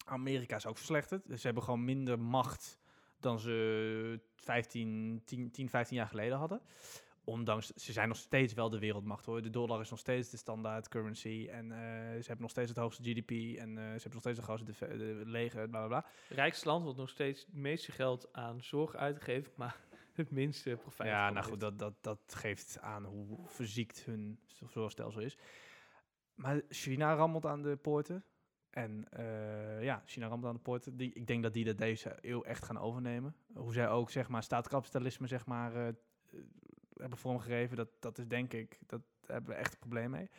Amerika is ook verslechterd. Ze hebben gewoon minder macht dan ze 15, 10, 10, 15 jaar geleden hadden. Ondanks, ze zijn nog steeds wel de wereldmacht hoor. De dollar is nog steeds de standaard currency. En eh, ze hebben nog steeds het hoogste GDP. En eh, ze hebben nog steeds de grootste de leger, bla bla bla. Rijkste land wat nog steeds het meeste geld aan zorg uitgeeft, maar het minste profijt. Ja, nou goed, dat, dat, dat geeft aan hoe verziekt hun zorgstelsel is. Maar China rammelt aan de poorten. En eh, ja, China rammelt aan de poorten. Die, ik denk dat die dat deze eeuw echt gaan overnemen. Hoe zij ook, zeg maar, staatkapitalisme, zeg maar, hebben vormgegeven. Dat, dat is denk ik, dat hebben we echt een probleem mee.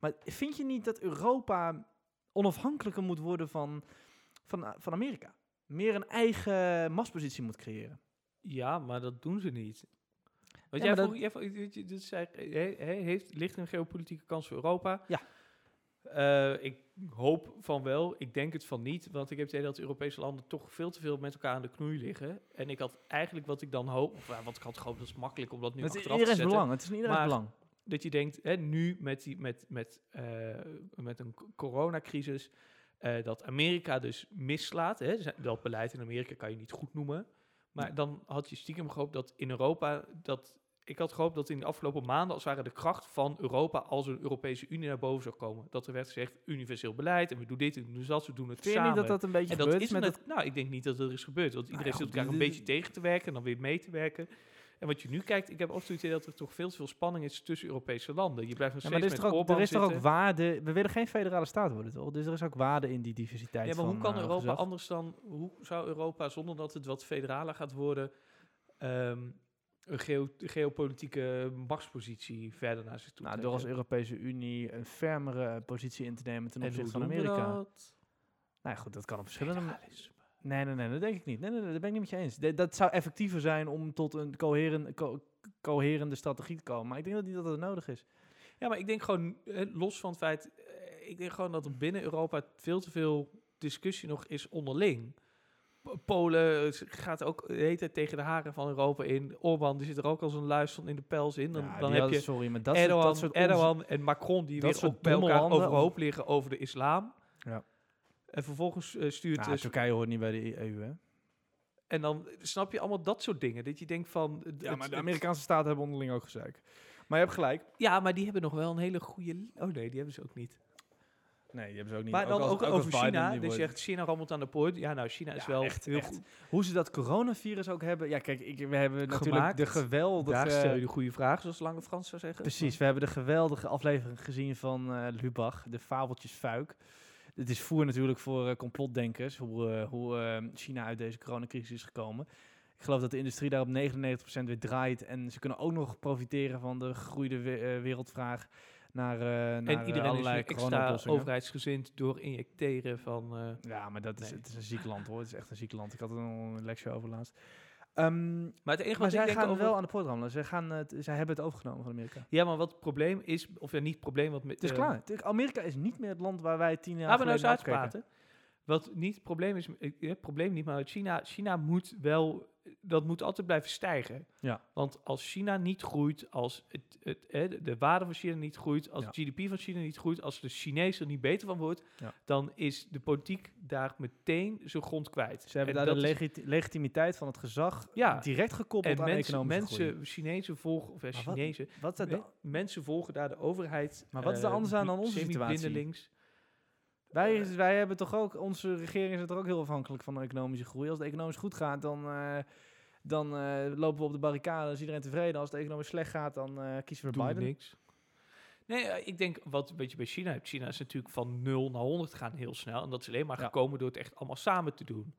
Maar vind je niet dat Europa onafhankelijker moet worden van, van, van Amerika? Meer een eigen machtspositie moet creëren? Ja, maar dat doen ze niet. Want Ja, jij maar vroeg, jij dit heeft, ligt een geopolitieke kans voor Europa? Ja. Eh, ik hoop van wel. Ik denk het van niet. Want ik heb het idee dat de Europese landen toch veel te veel met elkaar aan de knoei liggen. En ik had eigenlijk wat ik dan hoop... Of ja, wat ik had gehoopt, dat is makkelijk om dat nu Het achteraf te zetten. belang. Het is in Maar- belang. Dat je denkt, hè, nu met, die, met, met, eh, met een coronacrisis... eh, dat Amerika dus mislaat. Hè, dat beleid in Amerika kan je niet goed noemen. Maar dan had je stiekem gehoopt dat in Europa... Dat, ik had gehoopt dat in de afgelopen maanden... als het ware de kracht van Europa als een Europese Unie naar boven zou komen. Dat er werd gezegd, universeel beleid... en we doen dit en we doen dat, we doen het Vind samen. niet dat dat een beetje en dat gebeurt is met het... Nou, ik denk niet dat dat er is gebeurd. Want iedereen ja, zit elkaar een beetje tegen te werken... en dan weer mee te werken... En wat je nu kijkt, ik heb ook het idee dat er toch veel te veel spanning is tussen Europese landen. Je blijft nog Ja, steeds maar er is, met toch ook, er is toch ook waarde... We willen geen federale staat worden, toch? Dus er is ook waarde in die diversiteit Ja, maar hoe kan eh, Europa anders dan... Hoe zou Europa, zonder dat het wat federaler gaat worden... ehm, een geo- geopolitieke machtspositie verder naar zich toe Nou, door als? Europese Unie een fermere positie in te nemen ten En opzichte van Amerika. dat? Nou ja, goed, dat kan op verschillende... Federalisme. Nee, nee, nee, dat denk ik niet. Nee, nee, nee, dat ben ik niet met je eens. De- dat zou effectiever zijn om tot een coheren, co- coherende strategie te komen. Maar ik denk dat niet dat dat nodig is. Ja, maar ik denk gewoon, eh, los van het feit... eh, ik denk gewoon dat er binnen Europa veel te veel discussie nog is onderling. Polen eh, gaat ook de hele tijd tegen de haren van Europa in. Orbán, die zit er ook als een luis van in de pels in. Dan, Ja, dan heb je Sorry, maar dat soort- Erdogan, dat soort Erdogan en Macron die weer ook bij elkaar overhoop liggen over de islam. Ja. En vervolgens eh, stuurt... Nou, Turkije hoort niet bij de EU, hè? en dan snap je allemaal dat soort dingen. Dat je denkt van... het- Ja, maar de Amerikaanse staten hebben onderling ook gezeik. Maar je hebt gelijk. Ja, maar die hebben nog wel een hele goede... Oh nee, die hebben ze ook niet. Nee, die hebben ze ook niet. maar dan als- ook, over Biden, China. die Dus je wordt- zegt, China rammelt aan de poort. Ja, nou, China is Ja, wel echt, heel echt. goed. Hoe ze dat coronavirus ook hebben. Ja, kijk, ik, we hebben natuurlijk de geweldige... Daar stel je de goede vraag, zoals Lange Frans zou zeggen. Precies, we hebben de geweldige aflevering gezien van eh Lubach, de fabeltjes Fuik. Het is voer natuurlijk voor eh, complotdenkers, hoe, eh, hoe eh, China uit deze coronacrisis is gekomen. Ik geloof dat de industrie daar op 99% weer draait. En ze kunnen ook nog profiteren van de gegroeide eh, wereldvraag naar, eh naar En eh, iedereen is allerlei nu extra overheidsgezind door injecteren van... eh, Ja, maar dat is, Nee. het is een ziek land hoor. Het is echt een ziek land. Ik had er een lecture over laatst. Ehm, maar het enige wat ik zij gaan over... wel aan de poort rammelen. Zij, gaan, het, zij hebben het overgenomen van Amerika. Ja, maar wat het probleem is... Of ja, niet het probleem, wat... Met, Het is klaar. Amerika is niet meer het land waar wij tien jaar nou geleden naar uitpraten. Wat niet het probleem is, het probleem niet, maar China, China moet wel, dat moet altijd blijven stijgen. Ja. Want als China niet groeit, als het, het, de- de waarde van China niet groeit, als Ja. het GDP van China niet groeit, als de Chinees er niet beter van wordt, Ja. dan is de politiek daar meteen zijn grond kwijt. Ze hebben En daar de legitimiteit van het gezag Ja. direct gekoppeld en aan mensen, economische groei. mensen Chinezen volgen, of wat- Chinezen, Wat is dat dan? mensen volgen daar de overheid. Maar wat is er eh, anders aan dan onze situatie? Wij, wij hebben toch ook, onze regering is er ook heel afhankelijk van de economische groei. Als het economisch goed gaat, dan, eh, dan eh, lopen we op de barricade, dan is iedereen tevreden. Als het economisch slecht gaat, dan eh, kiezen we doen Biden. niks. Nee, ik denk wat weet je bij China hebt. China is natuurlijk van 0 naar 100 gaan heel snel. En dat is alleen maar Ja. gekomen door het echt allemaal samen te doen.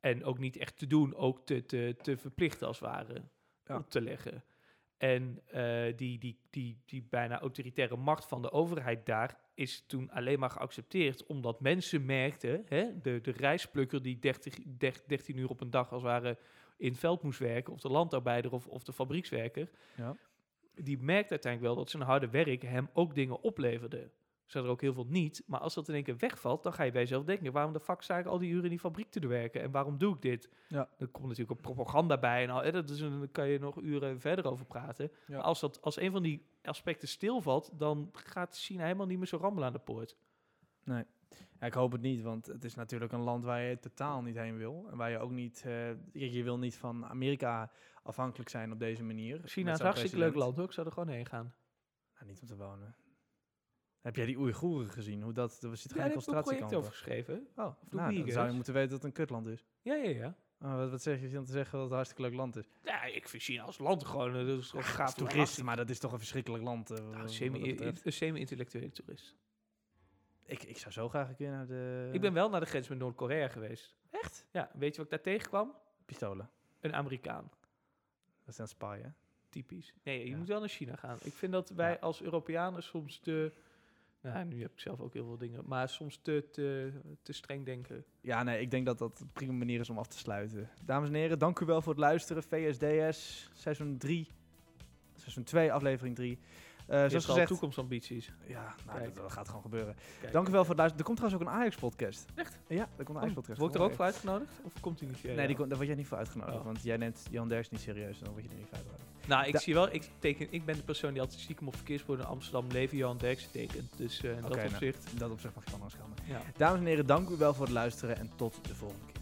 En ook niet echt te doen, ook te, te, te verplichten als het ware. Ja. Op te leggen. En eh, die, die, die, die bijna autoritaire macht van de overheid daar is toen alleen maar geaccepteerd omdat mensen merkten, hè, de, de rijstplukker die 30, 30, 13 uur op een dag als het ware in het veld moest werken, of de landarbeider of, of de fabriekswerker, Ja. die merkt uiteindelijk wel dat zijn harde werk hem ook dingen opleverde. Zijn er ook heel veel niet, maar als dat in één keer wegvalt, dan ga je bij jezelf denken, waarom de fuck sta ik al die uren in die fabriek te werken en waarom doe ik dit? Ja. Er komt natuurlijk ook propaganda bij en al, hè, dat is een, daar kan je nog uren verder over praten. Ja. Maar als, dat, als een van die aspecten stilvalt, dan gaat China helemaal niet meer zo rammelen aan de poort. Ja, ik hoop het niet, want het is natuurlijk een land waar je totaal niet heen wil. En waar je ook niet, eh, je, wil niet van Amerika afhankelijk zijn op deze manier. China is een hartstikke leuk land, hoor. ik zou er gewoon heen gaan. Nou, niet om te wonen. Heb jij die Oeigoeren gezien? Hoe dat, er zit Ja, geen een project concentratiekamp. over geschreven. Oh, Of nou, dan zou je moeten weten dat het een kutland is. Ja, ja, ja. Oh, wat, wat zeg je om te zeggen dat het een hartstikke leuk land is? Ja, ik vind China als land gewoon, eh, dat is gewoon gaaf. toerist, maar dat is toch een verschrikkelijk land. eh, Nou, een semi-intellectuele toerist. ik, ik zou zo graag een keer naar de... Ik ben wel naar de grens met Noord-Korea geweest. Echt? Ja, weet je wat ik daar tegenkwam? Pistolen. Een Amerikaan. Dat is een spy, hè? Typisch. Nee, je Ja. moet wel naar China gaan. Ik vind dat wij Ja. als Europeanen soms de... Ja, nu heb ik zelf ook heel veel dingen. Maar soms te, te, te streng denken. Ja, nee, ik denk dat dat een prima manier is om af te sluiten. Dames en heren, dank u wel voor het luisteren. VSDS, seizoen 3. Seizoen 2, aflevering 3. Uh, Zoals zoals al gezegd, toekomstambities. ja, nou, dat, dat gaat gewoon gebeuren. Kijk. Dank u wel voor het luisteren. Er komt trouwens ook een Ajax-podcast. Echt? Ja, er komt een Oh, Ajax-podcast. Word ik er ook voor uitgenodigd? Of komt hij niet via Nee, die, kon- daar word jij niet voor uitgenodigd. Oh. Want jij neemt Jan Derks niet serieus. En dan word je er niet voor uitgenodigd. Nou, ik Da- zie wel, ik, teken, ik ben de persoon die altijd stiekem op verkeersborden in Amsterdam leven Johan Derksen tekent. Dus eh in Oké, dat nou. opzicht, In dat opzicht mag je gaan. ja. Dames en heren, dank u wel voor het luisteren. En tot de volgende keer.